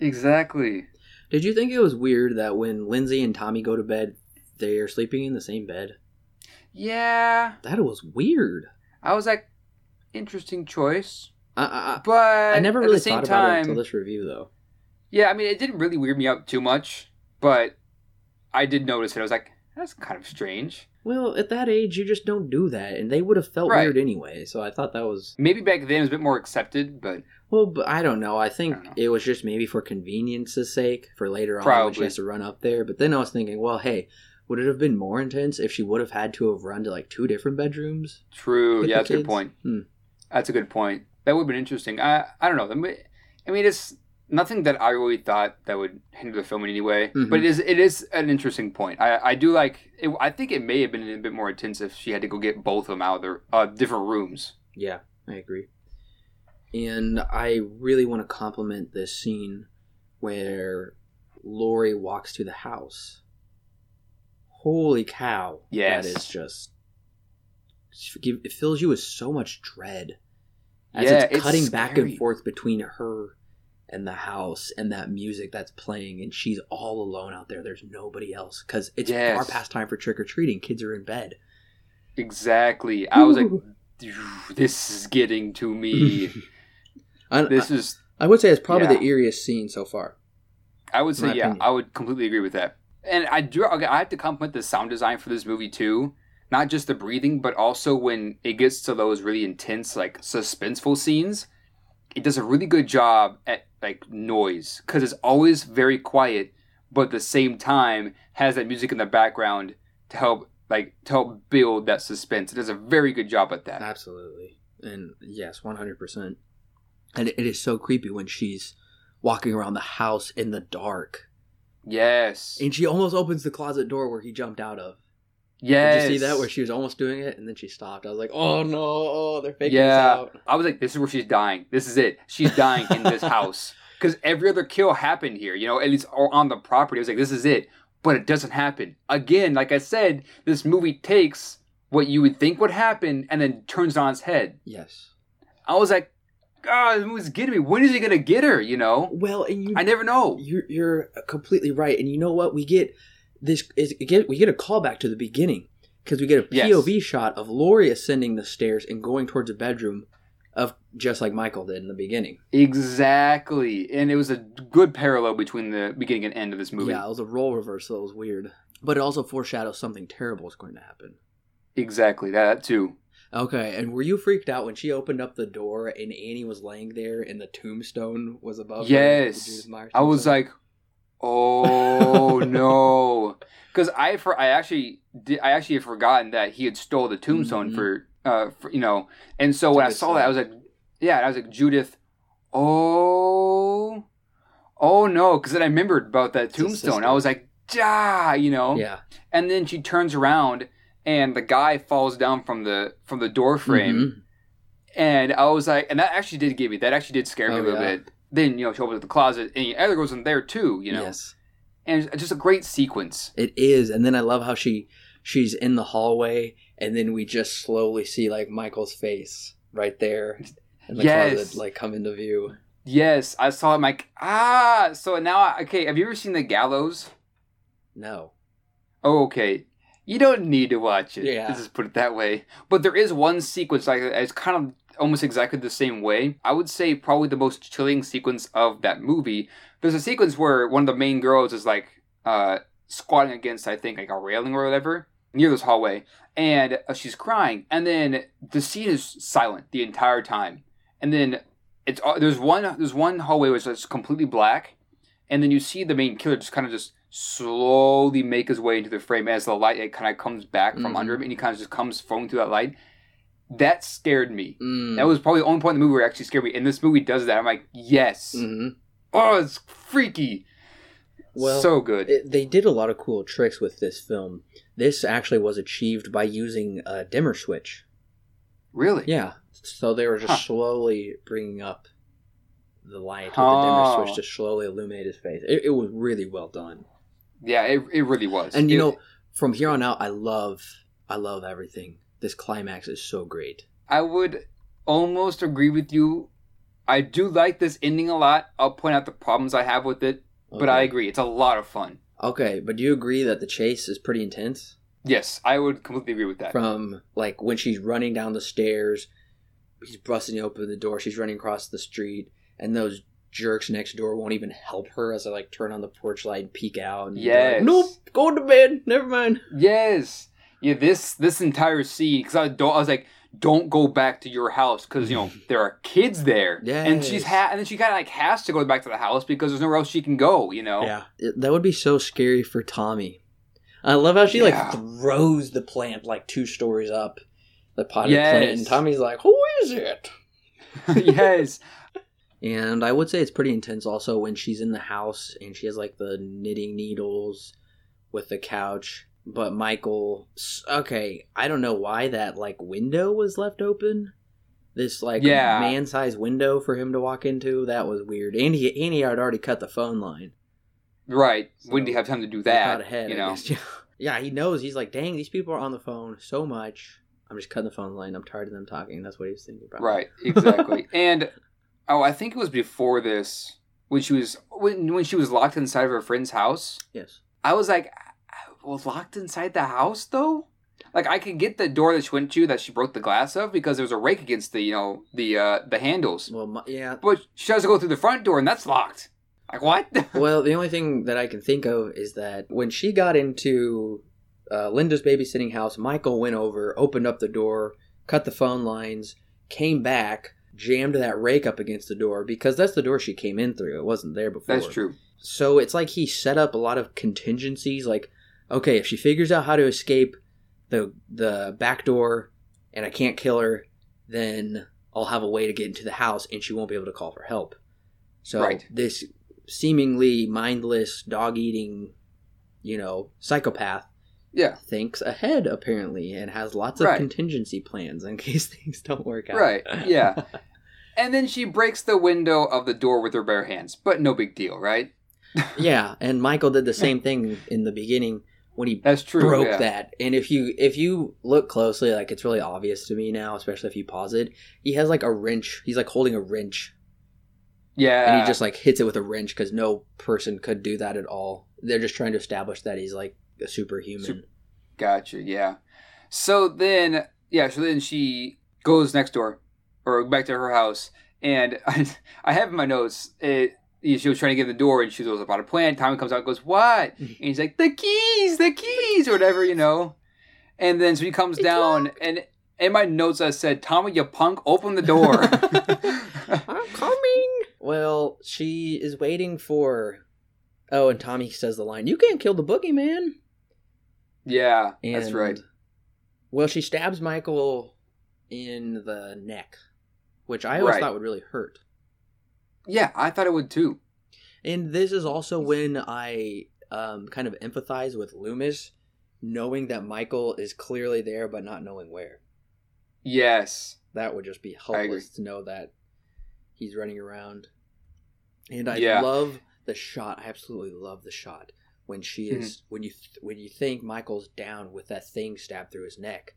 exactly. Did you think it was weird that when Lindsey and Tommy go to bed, they are sleeping in the same bed? Yeah, That was weird. I was like, interesting choice, I, but I, never at really the same thought about it time, until this review, though. Yeah, I mean, it didn't really weird me out too much, but I did notice it. I was like, that's kind of strange. Well, at that age, you just don't do that, and they would have felt Right. weird anyway. So I thought that was Maybe back then it was a bit more accepted, but well, but I don't know. I think I know. it was just maybe for convenience's sake for later on when Probably. she has to run up there. But then I was thinking, well, hey, would it have been more intense if she would have had to have run to like two different bedrooms? true. Yeah, that's a good point. Hmm. That's a good point. That would have been interesting. I I don't know. I mean- it's nothing that I really thought that would hinder the film in any way, Mhm. but it is it is an interesting point. I I do like. It, I think it may have been a bit more intense if she had to go get both of them out of their uh, different rooms. Yeah, I agree. And I really want to compliment this scene where Laurie walks to the house. Holy cow. Yes. That is just it fills you with so much dread as Yeah, it's it's cutting back and forth between her and the house and that music that's playing and she's all alone out there there's nobody else because it's Yes. far past time for trick-or-treating kids are in bed Exactly. I was like, this is getting to me. I, This is. I would say it's probably Yeah. the eeriest scene so far I would say, yeah, opinion. I would completely agree with that. And I do. Okay, I have to compliment the sound design for this movie too. Not just the breathing, but also when it gets to those really intense, like suspenseful scenes, it does a really good job at like noise because it's always very quiet, but at the same time has that music in the background to help like to help build that suspense. It does a very good job at that. Absolutely. And yes, 100%. And it, it is so creepy when she's walking around the house in the dark. Yes. And she almost opens the closet door where he jumped out of. Yes. Did you see that where she was almost doing it and then she stopped? I was like, oh no, oh, they're faking Yeah. this out. I was like, this is where she's dying. This is it. She's dying in this house. Because every other kill happened here, you know, at least on the property. I was like, this is it. But it doesn't happen. Again, like I said, this movie takes what you would think would happen and then turns it on its head. Yes. I was like, God, this movie's getting me. When is he going to get her, you know? Well, and you, I never know. you're, you're completely right. And you know what? We get this, is, get, we get a callback to the beginning because we get a Yes. POV shot of Laurie ascending the stairs and going towards a bedroom of just like Michael did in the beginning. Exactly. And it was a good parallel between the beginning and end of this movie. Yeah, it was a role reversal. It was weird. But it also foreshadows something terrible is going to happen. Exactly. That too. Okay, and were you freaked out when she opened up the door and Annie was laying there and the tombstone was above? Yes. Myers I was like, oh no, because I for I actually did, I actually had forgotten that he had stole the tombstone Mhm. for uh for, you know, and so when I saw that I was like, yeah, I was like Judith, oh, oh no, because then I remembered about that tombstone. I was like, ah, you know, yeah, and then she turns around and the guy falls down from the from the door frame. Mhm. And I was like, and that actually did give me that actually did scare me Oh, a little yeah. bit. Then you know she opens up the closet and Edgar goes in there too, you know, Yes, and it's just a great sequence. it is. And then I love how she she's in the hallway, and then we just slowly see like Michael's face right there in the Yes. closet, like come into view. Yes, I saw it. Like, ah. So now, I- okay, have you ever seen The Gallows? No, Oh, okay. You don't need to watch it. Yeah. Let's just put it that way. But there is one sequence like it's kind of almost exactly the same way. I would say probably the most chilling sequence of that movie. There's a sequence where one of the main girls is like uh, squatting against, I think, like a railing or whatever near this hallway, and uh, she's crying. And then the scene is silent the entire time. And then it's uh, there's one there's one hallway which is completely black, and then you see the main killer just kind of just slowly make his way into the frame as the light it kind of comes back from Mhm. under him and he kind of just comes flowing through that light. That scared me. mm. That was probably the only point in the movie where it actually scared me. And this movie does that. I'm like, yes. Mhm. Oh, it's freaky. Well, so good. It, they did a lot of cool tricks with this film. This actually was achieved by using a dimmer switch. really? Yeah. So they were just Huh. slowly bringing up the light with the Oh. dimmer switch to slowly illuminate his face. It, it was really well done. Yeah, it, it really was. And you It- know, from here on out, I love, I love everything. This climax is so great. I would almost agree with you. I do like this ending a lot. I'll point out the problems I have with it, but I agree. It's a lot of fun. Okay, but do you agree that the chase is pretty intense? Yes, I would completely agree with that. From like when she's running down the stairs, he's busting open the door. She's running across the street, and those jerks next door won't even help her as I like turn on the porch light and peek out. And Yes. like, nope, go to bed. Never mind. Yes. Yeah, this this entire scene because I don't I was like, don't go back to your house because you know there are kids there. Yeah. And she's ha- and then she kind of like has to go back to the house because there's nowhere else she can go. You know. Yeah, It- that would be so scary for Tommy. I love how she Yeah. like throws the plant like two stories up, the potted Yes. plant, and Tommy's like, "Who is it?" yes. And I would say it's pretty intense also when she's in the house and she has like the knitting needles with the couch. But Michael, okay, I don't know why that like window was left open. This like Yeah. man-sized window for him to walk into. That was weird. And he and he had already cut the phone line. Right. So, when do you have time to do that? ahead, you know. Yeah, he knows. He's like, dang, these people are on the phone so much. I'm just cutting the phone line. I'm tired of them talking. That's what he was thinking. about. Right, exactly. and oh, I think it was before this when she was when when she was locked inside of her friend's house. Yes. I was like, well, locked inside the house though. Like I could get the door that she went to that she broke the glass of because there was a rake against the you know the uh the handles. Well, my, yeah. But she has to go through the front door and that's locked. Like what? Well, the only thing that I can think of is that when she got into uh, Linda's babysitting house, Michael went over, opened up the door, cut the phone lines, came back, jammed that rake up against the door because that's the door she came in through. It wasn't there before. that's true. So it's like he set up a lot of contingencies. Like, okay, if she figures out how to escape the the back door, and I can't kill her, then I'll have a way to get into the house, and she won't be able to call for help. So Right. this seemingly mindless dog eating, you know, psychopath Yeah. thinks ahead apparently and has lots of Right. contingency plans in case things don't work out. Right, yeah. And then she breaks the window of the door with her bare hands, but no big deal, right? yeah, and Michael did the same thing in the beginning when he That's true. broke yeah. that. And if you if you look closely, like it's really obvious to me now, especially if you pause it. He has like a wrench. He's like holding a wrench, Yeah. and he just like hits it with a wrench because no person could do that at all. They're just trying to establish that he's like a superhuman. Sup- Gotcha. Yeah. So then, yeah. So then she goes next door, or back to her house, and I, I have in my notes. It, she was trying to get in the door, and she goes about a plan. Tommy comes out, and goes, "What?" And he's like, "The keys, the keys, or whatever, you know." And then so he comes It's down, and in my notes I said, "Tommy, you punk, open the door." I'm coming. Well, she is waiting for. Oh, and Tommy says the line, "You can't kill the boogeyman." Yeah, And, that's right. Well, she stabs Michael in the neck, which I always Right. thought would really hurt. Yeah, I thought it would too. And this is also when I um, kind of empathize with Loomis, knowing that Michael is clearly there but not knowing where. Yes. That would just be helpless to know that he's running around. And I Yeah. love the shot. I absolutely love the shot when she Mm-hmm. is when you th- when you think Michael's down with that thing stabbed through his neck,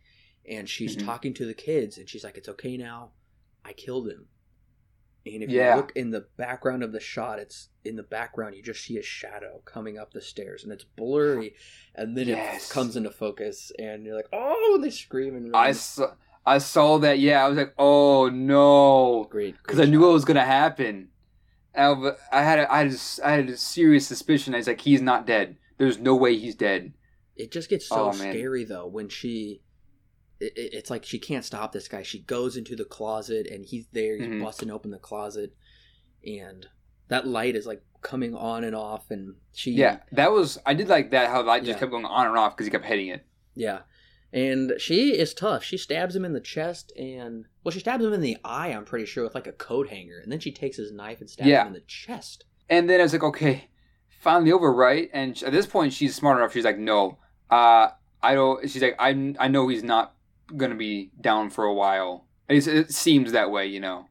and she's Mhm. talking to the kids, and she's like, "It's okay now, I killed him." And if Yeah. you look in the background of the shot, it's in the background you just see a shadow coming up the stairs, and it's blurry, and then Yes. it comes into focus, and you're like, "Oh!" They scream and I saw, I saw that. Yeah, I was like, oh no, great because I knew what was gonna happen. I, had a, I had a, I had a serious suspicion. I was like, he's not dead. There's no way he's dead. It just gets so Oh, scary though when she. It, it- it's like she can't stop this guy. She goes into the closet and he's there. He's Mhm. busting open the closet, and that light is like coming on and off. And she, Yeah, that was. I did like that. How the light just kept going on and off because he kept hitting it. yeah, and she is tough. She stabs him in the chest and well, she stabs him in the eye. I'm pretty sure with like a coat hanger, and then she takes his knife and stabs Yeah. him in the chest. And then I was like, okay, finally over, right? And sh- at this point, she's smart enough. She's like, no, uh, I don't. She's like, I, I know he's not gonna be down for a while. At least it seems that way, you know.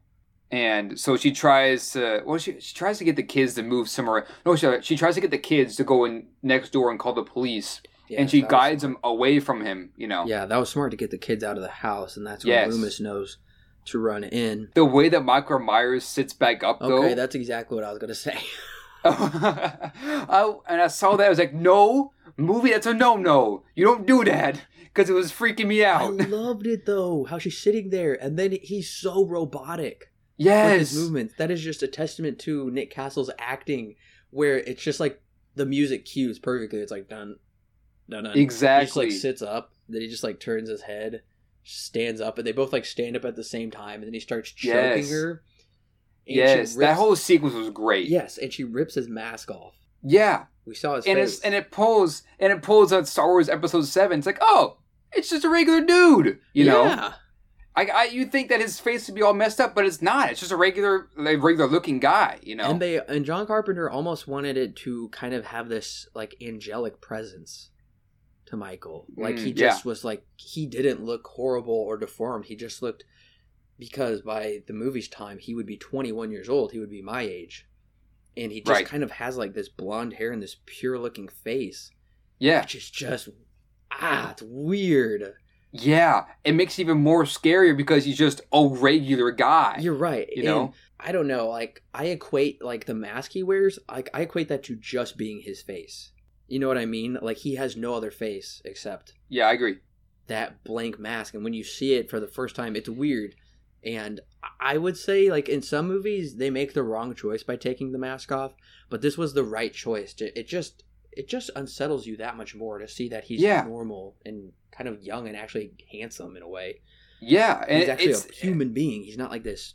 And so she tries to. Well, she she tries to get the kids to move somewhere. No, she she tries to get the kids to go in next door and call the police. And she guides him away from him. You know. Yeah, that was smart to get the kids out of the house, and that's when Yes. Loomis knows to run in. The way that Michael Myers sits back up, though. Okay, that's exactly what I was gonna say. I, and I saw that. I was like, no, movie, that's a no no. You don't do that. Because it was freaking me out. I loved it though, how she's sitting there, and then he's so robotic yes. movements. That is just a testament to Nick Castle's acting, where it's just like the music cues perfectly. It's like dun, dun, dun. He just Exactly. like sits up, then he just like turns his head, stands up, and they both like stand up at the same time, and then he starts choking Yes. her. yes. That whole sequence was great. yes, and she rips his mask off. Yeah. We saw his And face. it's and it pulls and it pulls out Star Wars Episode Seven. It's like, oh, it's just a regular dude. You know. yeah. I, I you think that his face would be all messed up, but it's not. It's just a regular, like, regular looking guy. You know. And they and John Carpenter almost wanted it to kind of have this like angelic presence to Michael. Like he Mm, just was like he didn't look horrible or deformed. He just looked because by the movie's time he would be 21 years old. He would be my age. And he just Right. kind of has like this blonde hair and this pure looking face, yeah. which is just ah, it's weird. Yeah, it makes it even more scarier because he's just a regular guy. You're right. You know? I don't know. Like I equate like the mask he wears. Like I equate that to just being his face. You know what I mean? Like he has no other face except yeah, I agree. that blank mask, and when you see it for the first time, it's weird. And I would say, like in some movies, they make the wrong choice by taking the mask off, but this was the right choice. It it just it just unsettles you that much more to see that he's Yeah. normal and kind of young and actually handsome in a way. Yeah, and He's actually it's a human being. He's not like this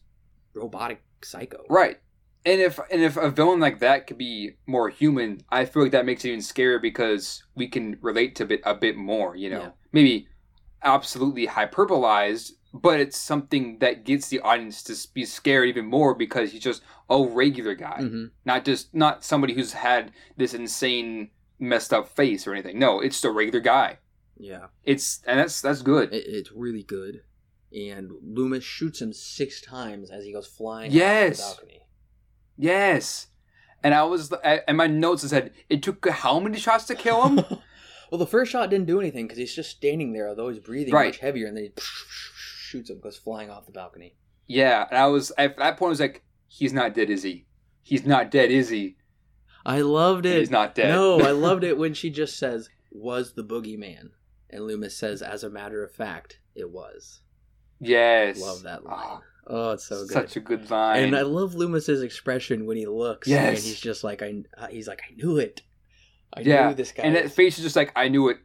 robotic psycho. right. And if and if a villain like that could be more human, I feel like that makes it even scarier because we can relate to a bit a bit more. You know, Yeah. maybe absolutely hyperbolized, but it's something that gets the audience to be scared even more because he's just a regular guy, hmm not just not somebody who's had this insane messed up face or anything. No, it's just a regular guy. Yeah, It's and that's that's good. it, it's really good. And Loomis shoots him six times as he goes flying Yes. off the balcony. Yes. And I was, and my notes said it took how many shots to kill him? well, the first shot didn't do anything because he's just standing there, although he's breathing Right. much heavier, and then he shoots him, goes flying off the balcony. yeah, and I was at that point. I was like, he's not dead, is he? He's not dead, is he? I loved it. He's not dead. No, I loved it when she just says, "Was the boogeyman?" and Loomis says, "As a matter of fact, it was." yes, Love that line. Oh, Oh, it's so good. Such a good line. and I love Loomis's expression when he looks. Yes. and he's just like, "I." uh, He's like, "I knew it. I Yeah, knew this guy." and that face is just like I knew it,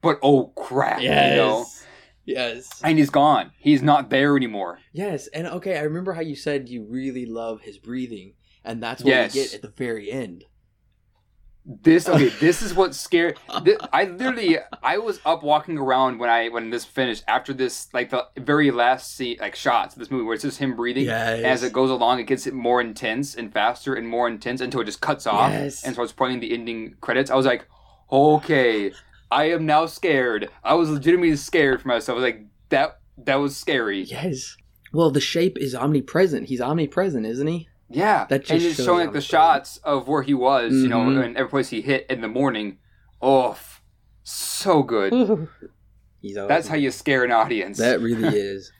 but oh crap! yes, You know? yes, And he's gone. He's not there anymore. yes. And okay, I remember how you said you really love his breathing, and that's what Yes. we get at the very end. This okay. this is what scared. This, I literally, I was up walking around when I when this finished. After this, like the very last scene, like shots of this movie where it's just him breathing. Yes. As it goes along, it gets more intense and faster and more intense until it just cuts off Yes. and starts playing the ending credits. I was like, okay, I am now scared. I was legitimately scared for myself. I was like, that that was scary. Yes. Well, the shape is omnipresent. He's omnipresent, isn't he? Yeah, That just and it's showing like the it's shots of where he was, you know, Mhm. and every place he hit in the morning. Oh, f- so good. He's always That's how you scare an audience. That really is.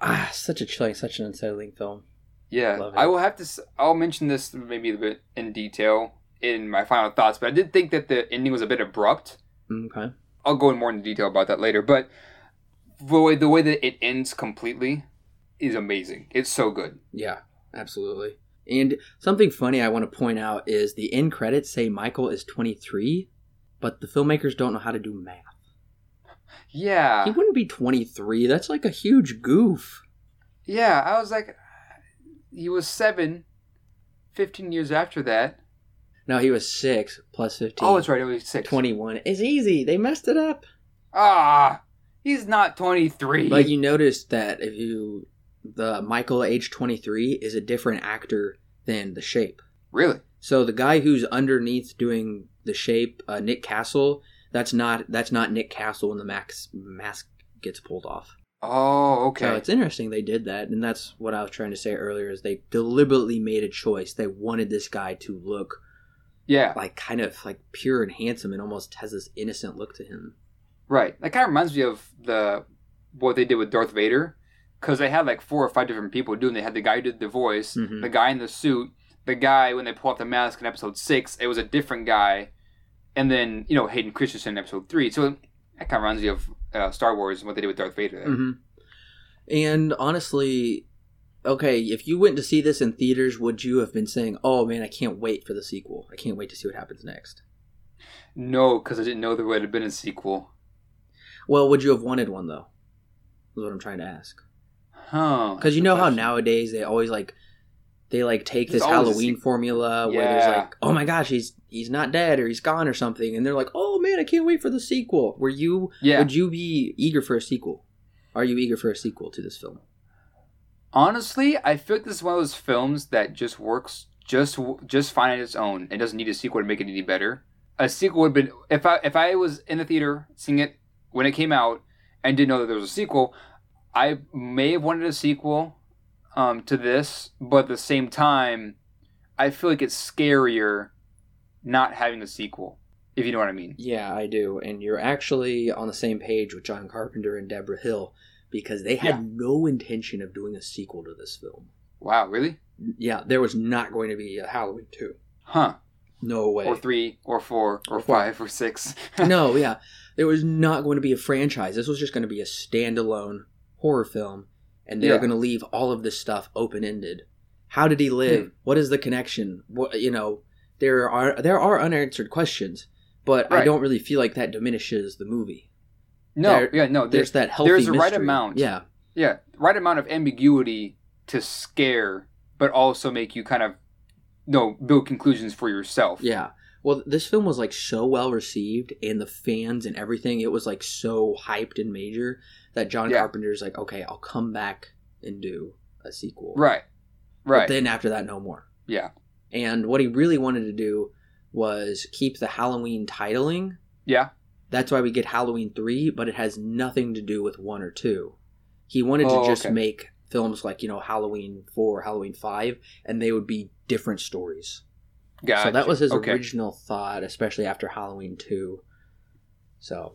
Ah, such a chilling, such an unsettling film. yeah, love it. I will have to. I'll mention this maybe a bit in detail in my final thoughts, but I did think that the ending was a bit abrupt. Okay. I'll go in more into detail about that later, but the way the way that it ends completely is amazing. It's so good. Yeah, absolutely. And something funny I want to point out is the end credits say Michael is 23, but the filmmakers don't know how to do math. Yeah, He wouldn't be 23. That's like a huge goof. yeah. I was like, he was seven. 15 years after that. No, he was 6 plus 15. Oh, that's right. It was six. 21. It's easy. They messed it up. Ah, he's not 23. But you noticed that if you the Michael age 23 is a different actor than the shape. really? So the guy who's underneath doing the shape, uh, Nick Castle, that's not that's not Nick Castle when the max mask gets pulled off. Oh, okay. So it's interesting they did that, and that's what I was trying to say earlier. Is they deliberately made a choice. They wanted this guy to look yeah, like kind of like pure and handsome, and almost has this innocent look to him. right. That kind of reminds me of the what they did with Darth Vader, because they had like four or five different people doing. They had the guy who did the voice, Mhm. the guy in the suit, the guy when they pull off the mask in Episode Six. It was a different guy, and then you know Hayden Christensen in Episode Three. So that kind of reminds me of uh, Star Wars and what they did with Darth Vader. There. hmm And honestly, okay, if you went to see this in theaters, would you have been saying, "Oh man, I can't wait for the sequel. I can't wait to see what happens next"? No, because I didn't know there would have been a sequel. Well, would you have wanted one though? Is what I'm trying to ask. Huh? Because you know how nowadays they always like they like take this Halloween formula where there's like, oh my gosh, he's he's not dead or he's gone or something, and they're like, oh man, I can't wait for the sequel. Were you Yeah. would you be eager for a sequel? Are you eager for a sequel to this film? Honestly, I feel like this is one of those films that just works just just fine on its own. It doesn't need a sequel to make it any better. A sequel would have been if I if I was in the theater seeing it when it came out and didn't know that there was a sequel, I may have wanted a sequel um, to this, but at the same time, I feel like it's scarier not having the sequel if you know what I mean. Yeah, I do. And you're actually on the same page with John Carpenter and Debra Hill because they had Yeah. no intention of doing a sequel to this film. Wow, really? Yeah, there was not going to be a Halloween 2. Huh. No way. Or three, or four, or Or four. five, or six. no, yeah. There was not going to be a franchise. This was just going to be a standalone horror film, and they're Yeah. going to leave all of this stuff open ended. How did he live? Hmm. What is the connection? What you know? There are there are unanswered questions, but I don't really feel like that diminishes the movie. No, There- yeah, no. There's There's that healthy there's a right amount. Yeah, yeah, right amount of ambiguity to scare, but also make you kind of no build conclusions for yourself. yeah. Well, this film was like so well received, and the fans and everything. It was like so hyped and major that John Yeah. Carpenter's like, okay, I'll come back and do a sequel. Right. But Right. then after that, no more. yeah. And what he really wanted to do was keep the Halloween titling. Yeah. That's why we get Halloween 3, but it has nothing to do with 1 or 2. He wanted Oh, to just okay. make films like, you know, Halloween 4, Halloween 5, and they would be different stories. Gotcha. So that was his okay. original thought, especially after Halloween 2. So,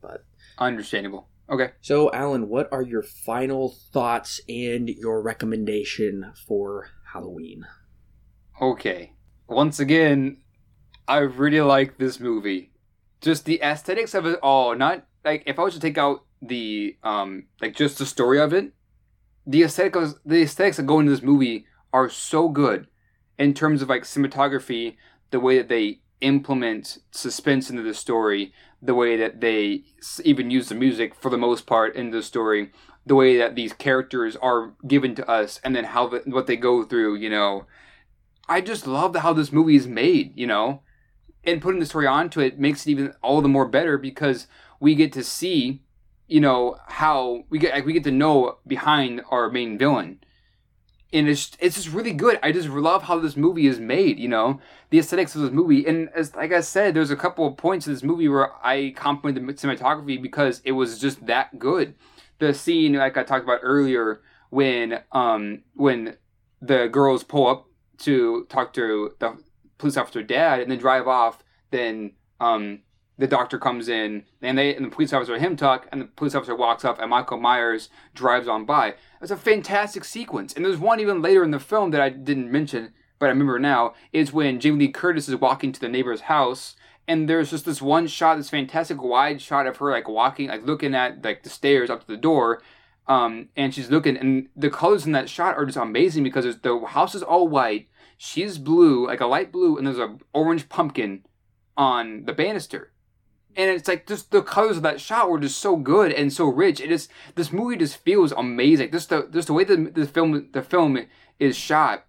but. Understandable. Okay. So, Alan, what are your final thoughts and your recommendation for Halloween? Okay. Once again, I really like this movie. Just the aesthetics of it all. Not like if I was to take out the um like just the story of it, the aesthetics the aesthetics that go into this movie are so good in terms of like cinematography, the way that they implement suspense into the story, the way that they even use the music for the most part in the story, the way that these characters are given to us, and then how the, what they go through. You know, I just love how this movie is made, you know, and putting the story onto it makes it even all the more better because we get to see, you know, how we get like, we get to know behind our main villain, and it's it's just really good. I just love how this movie is made, you know, the aesthetics of this movie, and as like I said, there's a couple of points in this movie where I compliment the cinematography because it was just that good. The scene, like I talked about earlier, when um when the girls pull up to talk to the police officer dad and then drive off then um the doctor comes in and they and the police officer him talk and the police officer walks off and michael myers drives on by. It's a fantastic sequence. And there's one even later in the film that i didn't mention but i remember now is when jamie lee curtis is walking to the neighbor's house and there's just this one shot this fantastic wide shot of her like walking like looking at like the stairs up to the door um, and she's looking, and the colors in that shot are just amazing because the house is all white, she's blue, like a light blue, and there's a orange pumpkin on the banister, and it's like just the colors of that shot were just so good and so rich. It is this movie just feels amazing. Just the just the way the the film the film is shot,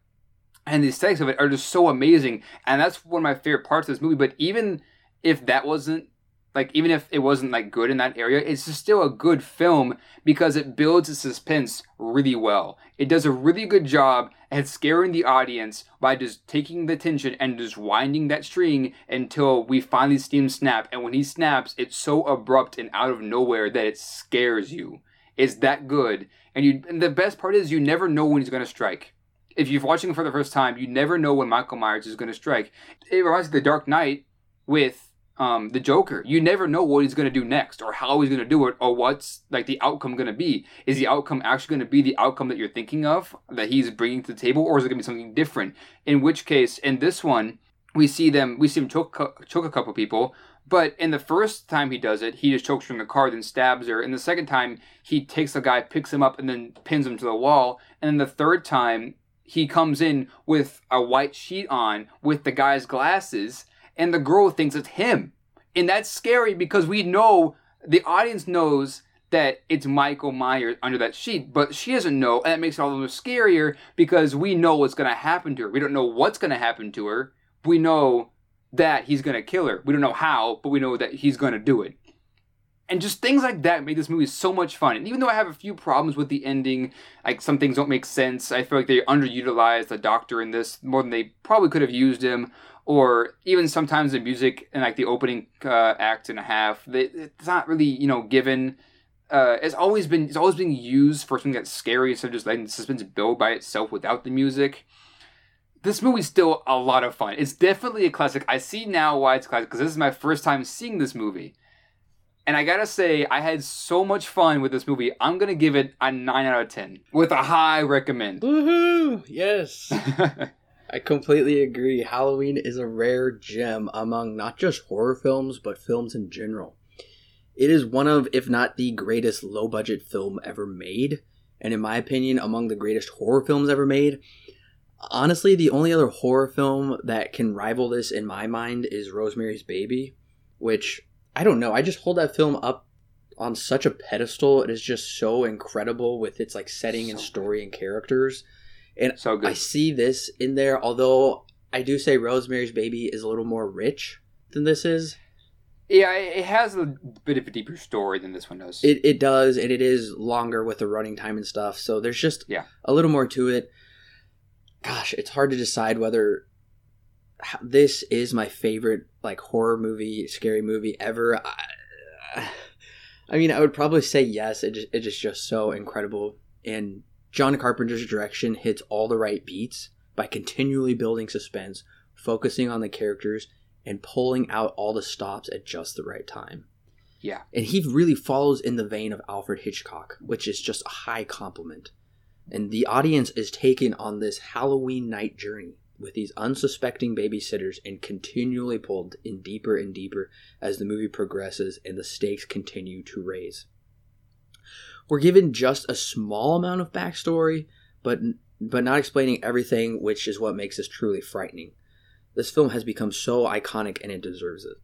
and the aesthetics of it are just so amazing, and that's one of my favorite parts of this movie. But even if that wasn't like even if it wasn't like good in that area, it's just still a good film because it builds the suspense really well. It does a really good job at scaring the audience by just taking the tension and just winding that string until we finally see him snap. And when he snaps, it's so abrupt and out of nowhere that it scares you. It's that good. And you and the best part is you never know when he's gonna strike. If you're watching for the first time, you never know when Michael Myers is gonna strike. It reminds me of The Dark Knight with um, the Joker. You never know what he's to do next, or how he's to do it, or what's like the outcome to be. Is the outcome actually to be the outcome that you're thinking of, that he's bringing to the table, or is it to be something different? In which case, in this one, we see them, we see him choke, choke a couple people. But in the first time he does it, he just chokes her in the car, then stabs her. And the second time, he takes the guy, picks him up, and then pins him to the wall. And then the third time, he comes in with a white sheet on with the guy's glasses and the girl thinks it's him. And that's scary because we know the audience knows that it's Michael Myers under that sheet, but she doesn't know, and that makes it all the more scarier because we know what's going to happen to her. We don't know what's going to happen to her. We know that he's going to kill her. We don't know how, but we know that he's going to do it. And just things like that make this movie so much fun. And even though I have a few problems with the ending, like some things don't make sense, I feel like they underutilized the doctor in this more than they probably could have used him or even sometimes the music and like the opening uh, act and a half, they, it's not really you know given. Uh, it's always been it's always been used for something that's scary instead of just letting the suspense build by itself without the music. this movie's still a lot of fun. It's definitely a classic. I see now why it's classic because this is my first time seeing this movie. And I gotta say, I had so much fun with this movie. I'm gonna give it a 9 out of 10 with a high recommend. Woohoo! Yes. I completely agree. Halloween is a rare gem among not just horror films, but films in general. It is one of, if not the greatest low budget film ever made, and in my opinion, among the greatest horror films ever made. Honestly, the only other horror film that can rival this in my mind is Rosemary's Baby, which I don't know. I just hold that film up on such a pedestal. It is just so incredible with its like setting and story and characters. And so good. I see this in there, although I do say Rosemary's Baby is a little more rich than this is. Yeah, it has a bit of a deeper story than this one does. It, it does, and it is longer with the running time and stuff. So there's just Yeah. a little more to it. Gosh, it's hard to decide whether this is my favorite like horror movie, scary movie ever. I, I mean, I would probably say yes. It just, it is just so incredible, and John Carpenter's direction hits all the right beats by continually building suspense, focusing on the characters, and pulling out all the stops at just the right time. Yeah. And he really follows in the vein of Alfred Hitchcock, which is just a high compliment. And the audience is taken on this Halloween night journey with these unsuspecting babysitters and continually pulled in deeper and deeper as the movie progresses and the stakes continue to raise. We're given just a small amount of backstory, but but not explaining everything, which is what makes this truly frightening. This film has become so iconic and it deserves it.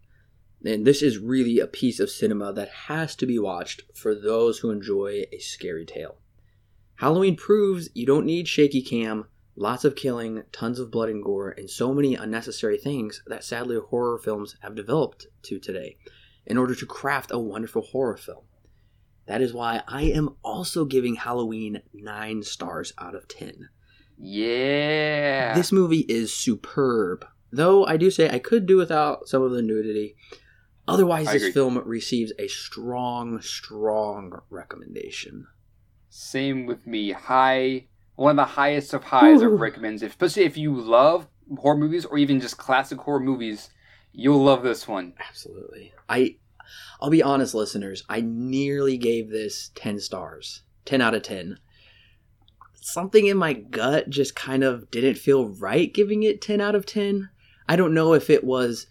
And this is really a piece of cinema that has to be watched for those who enjoy a scary tale. Halloween proves you don't need shaky cam, lots of killing, tons of blood and gore, and so many unnecessary things that sadly horror films have developed to today in order to craft a wonderful horror film. That is why I am also giving Halloween 9 stars out of 10. Yeah. This movie is superb. Though I do say I could do without some of the nudity. Otherwise, I this agree. film receives a strong, strong recommendation. Same with me. High, one of the highest of highs Ooh. of recommends. Especially if you love horror movies or even just classic horror movies, you'll love this one. Absolutely. I I'll be honest listeners, I nearly gave this 10 stars. 10 out of 10. Something in my gut just kind of didn't feel right giving it 10 out of 10. I don't know if it was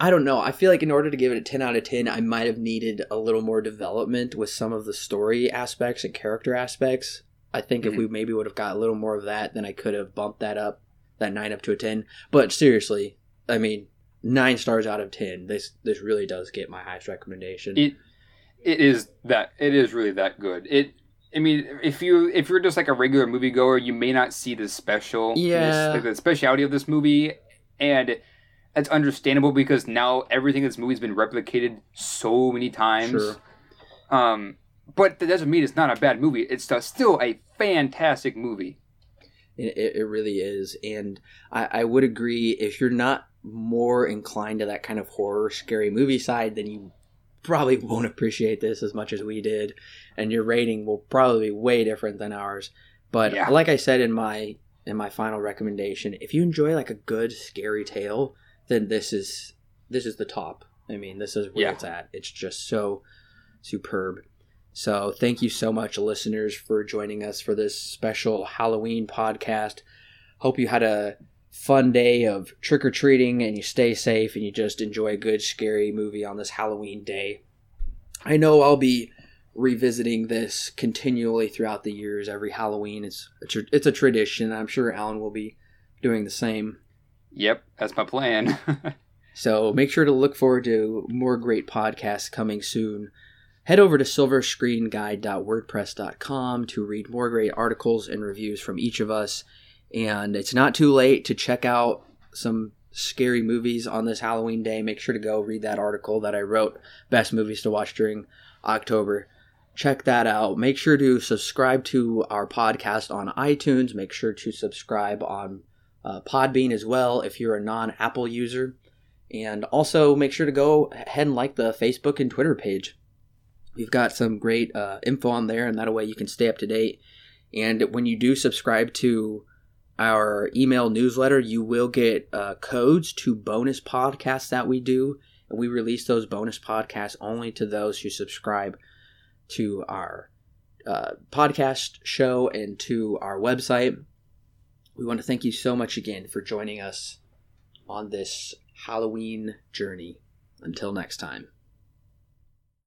I don't know. I feel like in order to give it a 10 out of 10, I might have needed a little more development with some of the story aspects and character aspects. I think if mm-hmm. we maybe would have got a little more of that, then I could have bumped that up, that 9 up to a 10. But seriously, I mean, 9 stars out of 10. This this really does get my highest recommendation. It it is that it is really that good. It I mean, if you if you're just like a regular moviegoer, you may not see the special, Yeah. like the speciality of this movie, and it's understandable because now everything in this movie's been replicated so many times. Sure. Um, but that doesn't mean it's not a bad movie. It's still a fantastic movie. It, it really is. And I, I would agree if you're not more inclined to that kind of horror, scary movie side, then you probably won't appreciate this as much as we did. And your rating will probably be way different than ours. But Yeah. like I said in my in my final recommendation, if you enjoy like a good scary tale, then this is this is the top. I mean, this is where Yeah. it's at. It's just so superb. So, thank you so much, listeners, for joining us for this special Halloween podcast. Hope you had a fun day of trick or treating and you stay safe and you just enjoy a good, scary movie on this Halloween day. I know I'll be revisiting this continually throughout the years. Every Halloween, it's a, tr- it's a tradition. I'm sure Alan will be doing the same. Yep, that's my plan. So make sure to look forward to more great podcasts coming soon. Head over to silverscreenguide.wordpress.com to read more great articles and reviews from each of us. And it's not too late to check out some scary movies on this Halloween day. Make sure to go read that article that I wrote, Best Movies to Watch During October. Check that out. Make sure to subscribe to our podcast on iTunes. Make sure to subscribe on uh, Podbean as well if you're a non Apple user. And also make sure to go ahead and like the Facebook and Twitter page. We've got some great uh, info on there, and that way you can stay up to date. And when you do subscribe to our email newsletter, you will get uh, codes to bonus podcasts that we do. And we release those bonus podcasts only to those who subscribe to our uh, podcast show and to our website. We want to thank you so much again for joining us on this Halloween journey. Until next time.